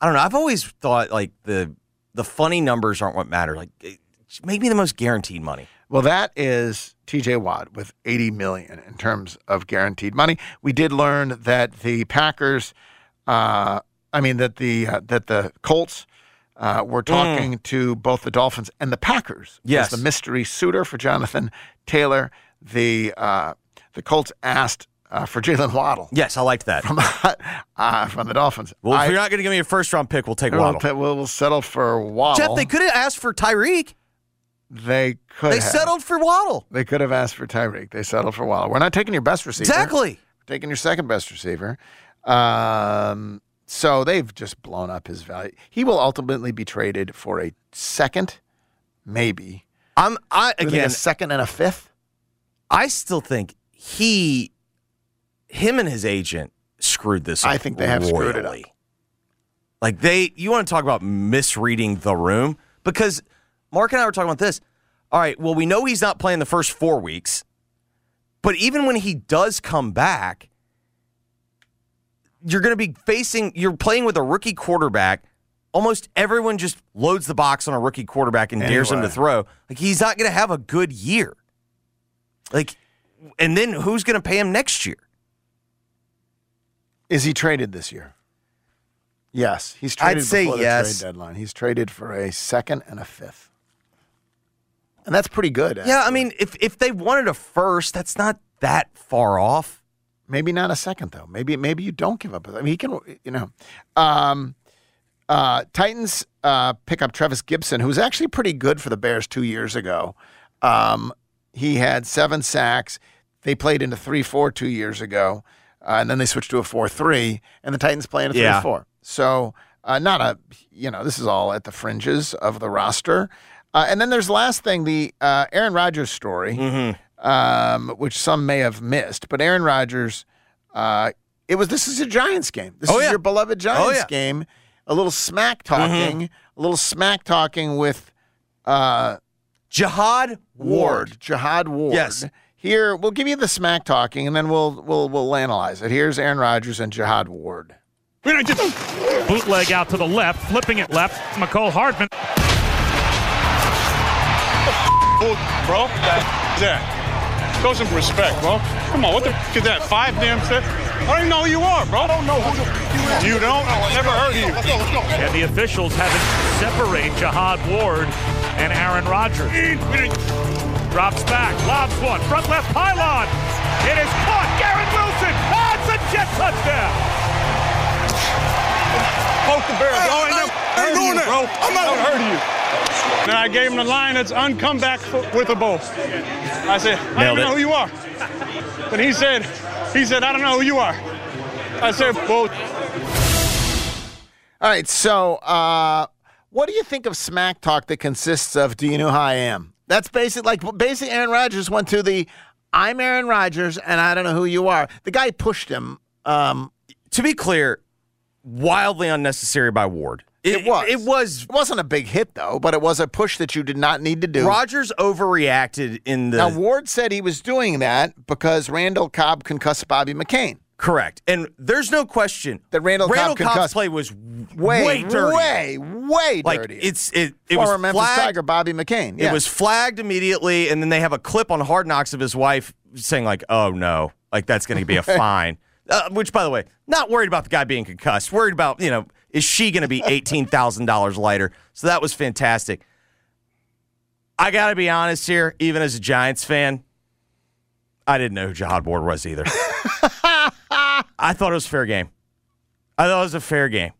Speaker 6: I don't know. I've always thought like the the funny numbers aren't what matter. Like, make me the most guaranteed money.
Speaker 5: Well, that is TJ Watt with 80 million in terms of guaranteed money. We did learn that the Packers, uh, I mean that the uh, that the Colts uh, were talking to both the Dolphins and the Packers. as
Speaker 6: Yes.
Speaker 5: the mystery suitor for Jonathan Taylor. The uh, the Colts asked uh, for Jalen Waddle
Speaker 6: Yes, I liked that.
Speaker 5: from uh, from the Dolphins.
Speaker 6: Well, if
Speaker 5: I-
Speaker 6: you're not going to give me a first round pick, we'll take Waddle.
Speaker 5: we'll, we'll settle for Waddle.
Speaker 6: Jeff, they could have asked for Tyreek.
Speaker 5: They could.
Speaker 6: They
Speaker 5: have.
Speaker 6: settled for Waddle.
Speaker 5: They could have asked for Tyreek. They settled for Waddle. We're not taking your best receiver.
Speaker 6: Exactly.
Speaker 5: We're taking your second best receiver. Um, so they've just blown up his value. He will ultimately be traded for a second, maybe.
Speaker 6: I'm I again.
Speaker 5: a second and a fifth.
Speaker 6: I still think he, him and his agent screwed this. Up.
Speaker 5: I think they have screwed it up.
Speaker 6: Like they, you want to talk about misreading the room because Mark and I were talking about this. All right, well, we know he's not playing the first four weeks, but even when he does come back, you're going to be facing. You're playing with a rookie quarterback. Almost everyone just loads the box on a rookie quarterback and dares him to throw. Like he's not going to have a good year. Like, and then who's going to pay him next year?
Speaker 5: Is he traded this year? Yes, he's traded I'd
Speaker 6: say
Speaker 5: before
Speaker 6: yes.
Speaker 5: the trade deadline. He's traded for a second and a fifth, and that's pretty good.
Speaker 6: Yeah, I mean, if if they wanted a first, that's not that far off.
Speaker 5: Maybe not a second though. Maybe maybe you don't give up. I mean, he can. You know, um, uh, Titans uh, pick up Trevis Gipson, who was actually pretty good for the Bears two years ago. Um, he had seven sacks. They played into three four two years ago, uh, and then they switched to a four three, and the Titans play in a three
Speaker 6: Yeah.
Speaker 5: four. So uh, not a you know this is all at the fringes of the roster. Uh, and then there's the last thing, the uh, Aaron Rodgers story um, which some may have missed. But Aaron Rodgers, uh, it was this is a Giants game. This
Speaker 6: Oh,
Speaker 5: is
Speaker 6: yeah.
Speaker 5: your beloved Giants oh,
Speaker 6: yeah.
Speaker 5: game. A little smack talking, a little smack talking with uh,
Speaker 6: Jihad
Speaker 5: Ward, Jihad Ward.
Speaker 6: Yes.
Speaker 5: Here we'll give you the smack talking, and then we'll we'll we'll analyze it. Here's Aaron Rodgers and Jihad Ward.
Speaker 28: Bootleg out to the left, flipping it left. Mecole Hardman.
Speaker 29: bro. That. Show some respect, bro. Come on, what the f- is that? Five damn steps? I don't even know who you are, bro. I don't know who the f- you is. You don't? I Never heard of you. Let's go, let's go.
Speaker 28: And the officials haven't separate Jihad Ward and Aaron Rodgers. Drops back, lobs one, front left pylon. It is caught. Garrett Wilson. That's a jet touchdown.
Speaker 29: Poke the barrel. bro. I ain't never heard of you, bro. I'm not never heard of you. Then I gave him the line that's uncome back f- with a bow. I said, I
Speaker 6: Nailed
Speaker 29: don't know who you are. But he said, he said, I don't know who you are. I said, well,
Speaker 5: All right, so uh, what do you think of smack talk that consists of "Do you know who I am"? That's basic. Like basically, Aaron Rodgers went to the "I'm Aaron Rodgers and I don't know who you are." The guy pushed him. Um,
Speaker 6: To be clear, wildly unnecessary by Ward.
Speaker 5: It, was.
Speaker 6: It was.
Speaker 5: It wasn't a big hit though, but it was a push that you did not need to do.
Speaker 6: Rodgers overreacted in the.
Speaker 5: now Ward said he was doing that because Randall Cobb concussed Bobby McCain.
Speaker 6: Correct. And there's no question
Speaker 5: that Randall,
Speaker 6: Randall
Speaker 5: Cobb
Speaker 6: Cobb's play was
Speaker 5: way,
Speaker 6: way dirty.
Speaker 5: way, way
Speaker 6: like
Speaker 5: dirty.
Speaker 6: it's it it
Speaker 5: Former
Speaker 6: was
Speaker 5: Memphis
Speaker 6: flagged.
Speaker 5: Tiger Bobby McCain. Yeah.
Speaker 6: It was flagged immediately, and then they have a clip on Hard Knocks of his wife saying like, "Oh no, like that's going to be a fine." Uh, which, by the way, not worried about the guy being concussed. Worried about you know, is she going to be eighteen thousand dollars lighter? So that was fantastic. I got to be honest here, even as a Giants fan, I didn't know who Jihad Ward was either. I thought it was fair game. I thought it was a fair game.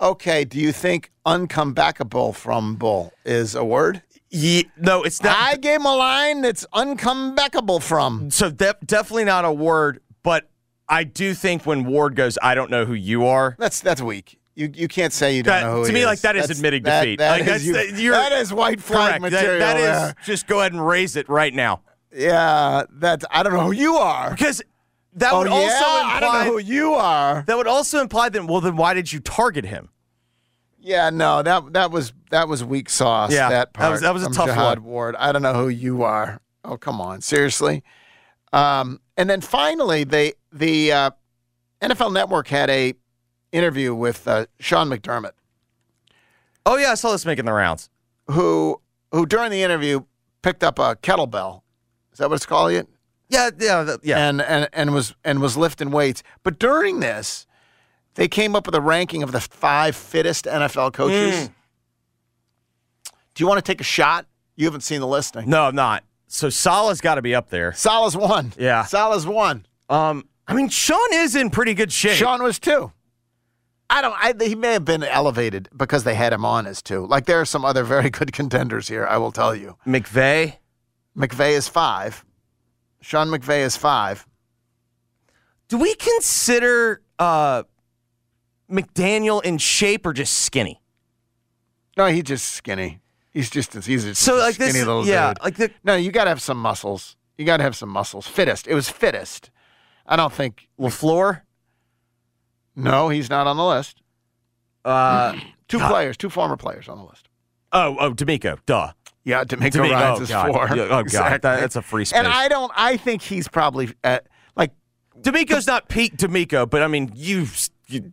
Speaker 5: Okay, do you think uncomebackable from Bull is a word?
Speaker 6: Yeah, no, it's not.
Speaker 5: I gave him a line that's uncomebackable from.
Speaker 6: So de- definitely not a word, but I do think when Ward goes, I don't know who you are.
Speaker 5: That's that's weak. You you can't say you don't
Speaker 6: That-
Speaker 5: know who
Speaker 6: to me,
Speaker 5: is.
Speaker 6: like that is
Speaker 5: That's-
Speaker 6: admitting
Speaker 5: that-
Speaker 6: defeat.
Speaker 5: that
Speaker 6: like
Speaker 5: is
Speaker 6: that's
Speaker 5: you-
Speaker 6: that-
Speaker 5: is white flag
Speaker 6: correct. That-
Speaker 5: material.
Speaker 6: that is
Speaker 5: yeah.
Speaker 6: just go ahead and raise it right now
Speaker 5: Yeah, that's I don't know who you are.
Speaker 6: because that
Speaker 5: oh,
Speaker 6: would
Speaker 5: yeah?
Speaker 6: also imply
Speaker 5: I don't know who you are.
Speaker 6: that would also imply that well then why did you target him?
Speaker 5: Yeah, no, that that was that was weak sauce.
Speaker 6: Yeah,
Speaker 5: that
Speaker 6: that was- that was a tough
Speaker 5: Jihad
Speaker 6: one.
Speaker 5: Ward. I don't know who you are. Oh, come on, seriously. Um, and then finally, they the uh, NFL Network had a interview with uh, Sean McDermott,
Speaker 6: Oh yeah, I saw this making the rounds.
Speaker 5: who who during the interview picked up a kettlebell. Is that what it's called? Yet?
Speaker 6: Yeah, yeah, yeah.
Speaker 5: and and and was and was lifting weights. But during this, they came up with a ranking of the five fittest NFL coaches.
Speaker 6: Mm.
Speaker 5: Do you want to take a shot? You haven't seen the listing.
Speaker 6: No, I'm not. So Saleh's got to be up there.
Speaker 5: Saleh's one.
Speaker 6: Yeah.
Speaker 5: Saleh's one.
Speaker 6: Um, I mean, Sean is in pretty good shape.
Speaker 5: Sean was two. I don't. I, he may have been elevated because they had him on as two. Like there are some other very good contenders here. I will tell you.
Speaker 6: McVay.
Speaker 5: McVay is five. Sean McVay is five.
Speaker 6: Do we consider uh, McDaniel in shape or just skinny?
Speaker 5: No, he's just skinny. He's just he's just
Speaker 6: So,
Speaker 5: a
Speaker 6: like,
Speaker 5: skinny
Speaker 6: this-
Speaker 5: little
Speaker 6: yeah,
Speaker 5: dude.
Speaker 6: like the-
Speaker 5: no, you got to have some muscles. You got to have some muscles. Fittest. It was fittest. I don't think
Speaker 6: Lafleur.
Speaker 5: No, he's not on the list.
Speaker 6: Uh,
Speaker 5: two
Speaker 6: God.
Speaker 5: players, two former players on the list.
Speaker 6: Oh, oh, DeMeco. Duh.
Speaker 5: Yeah, DeMeco
Speaker 6: DeMeco,
Speaker 5: Ryans
Speaker 6: oh,
Speaker 5: is
Speaker 6: God.
Speaker 5: four.
Speaker 6: Yeah, oh, God.
Speaker 5: Exactly.
Speaker 6: That- that's a free space.
Speaker 5: And I don't. I think he's probably at like
Speaker 6: D'Amico's not Pete D'Amico, but I mean, you. you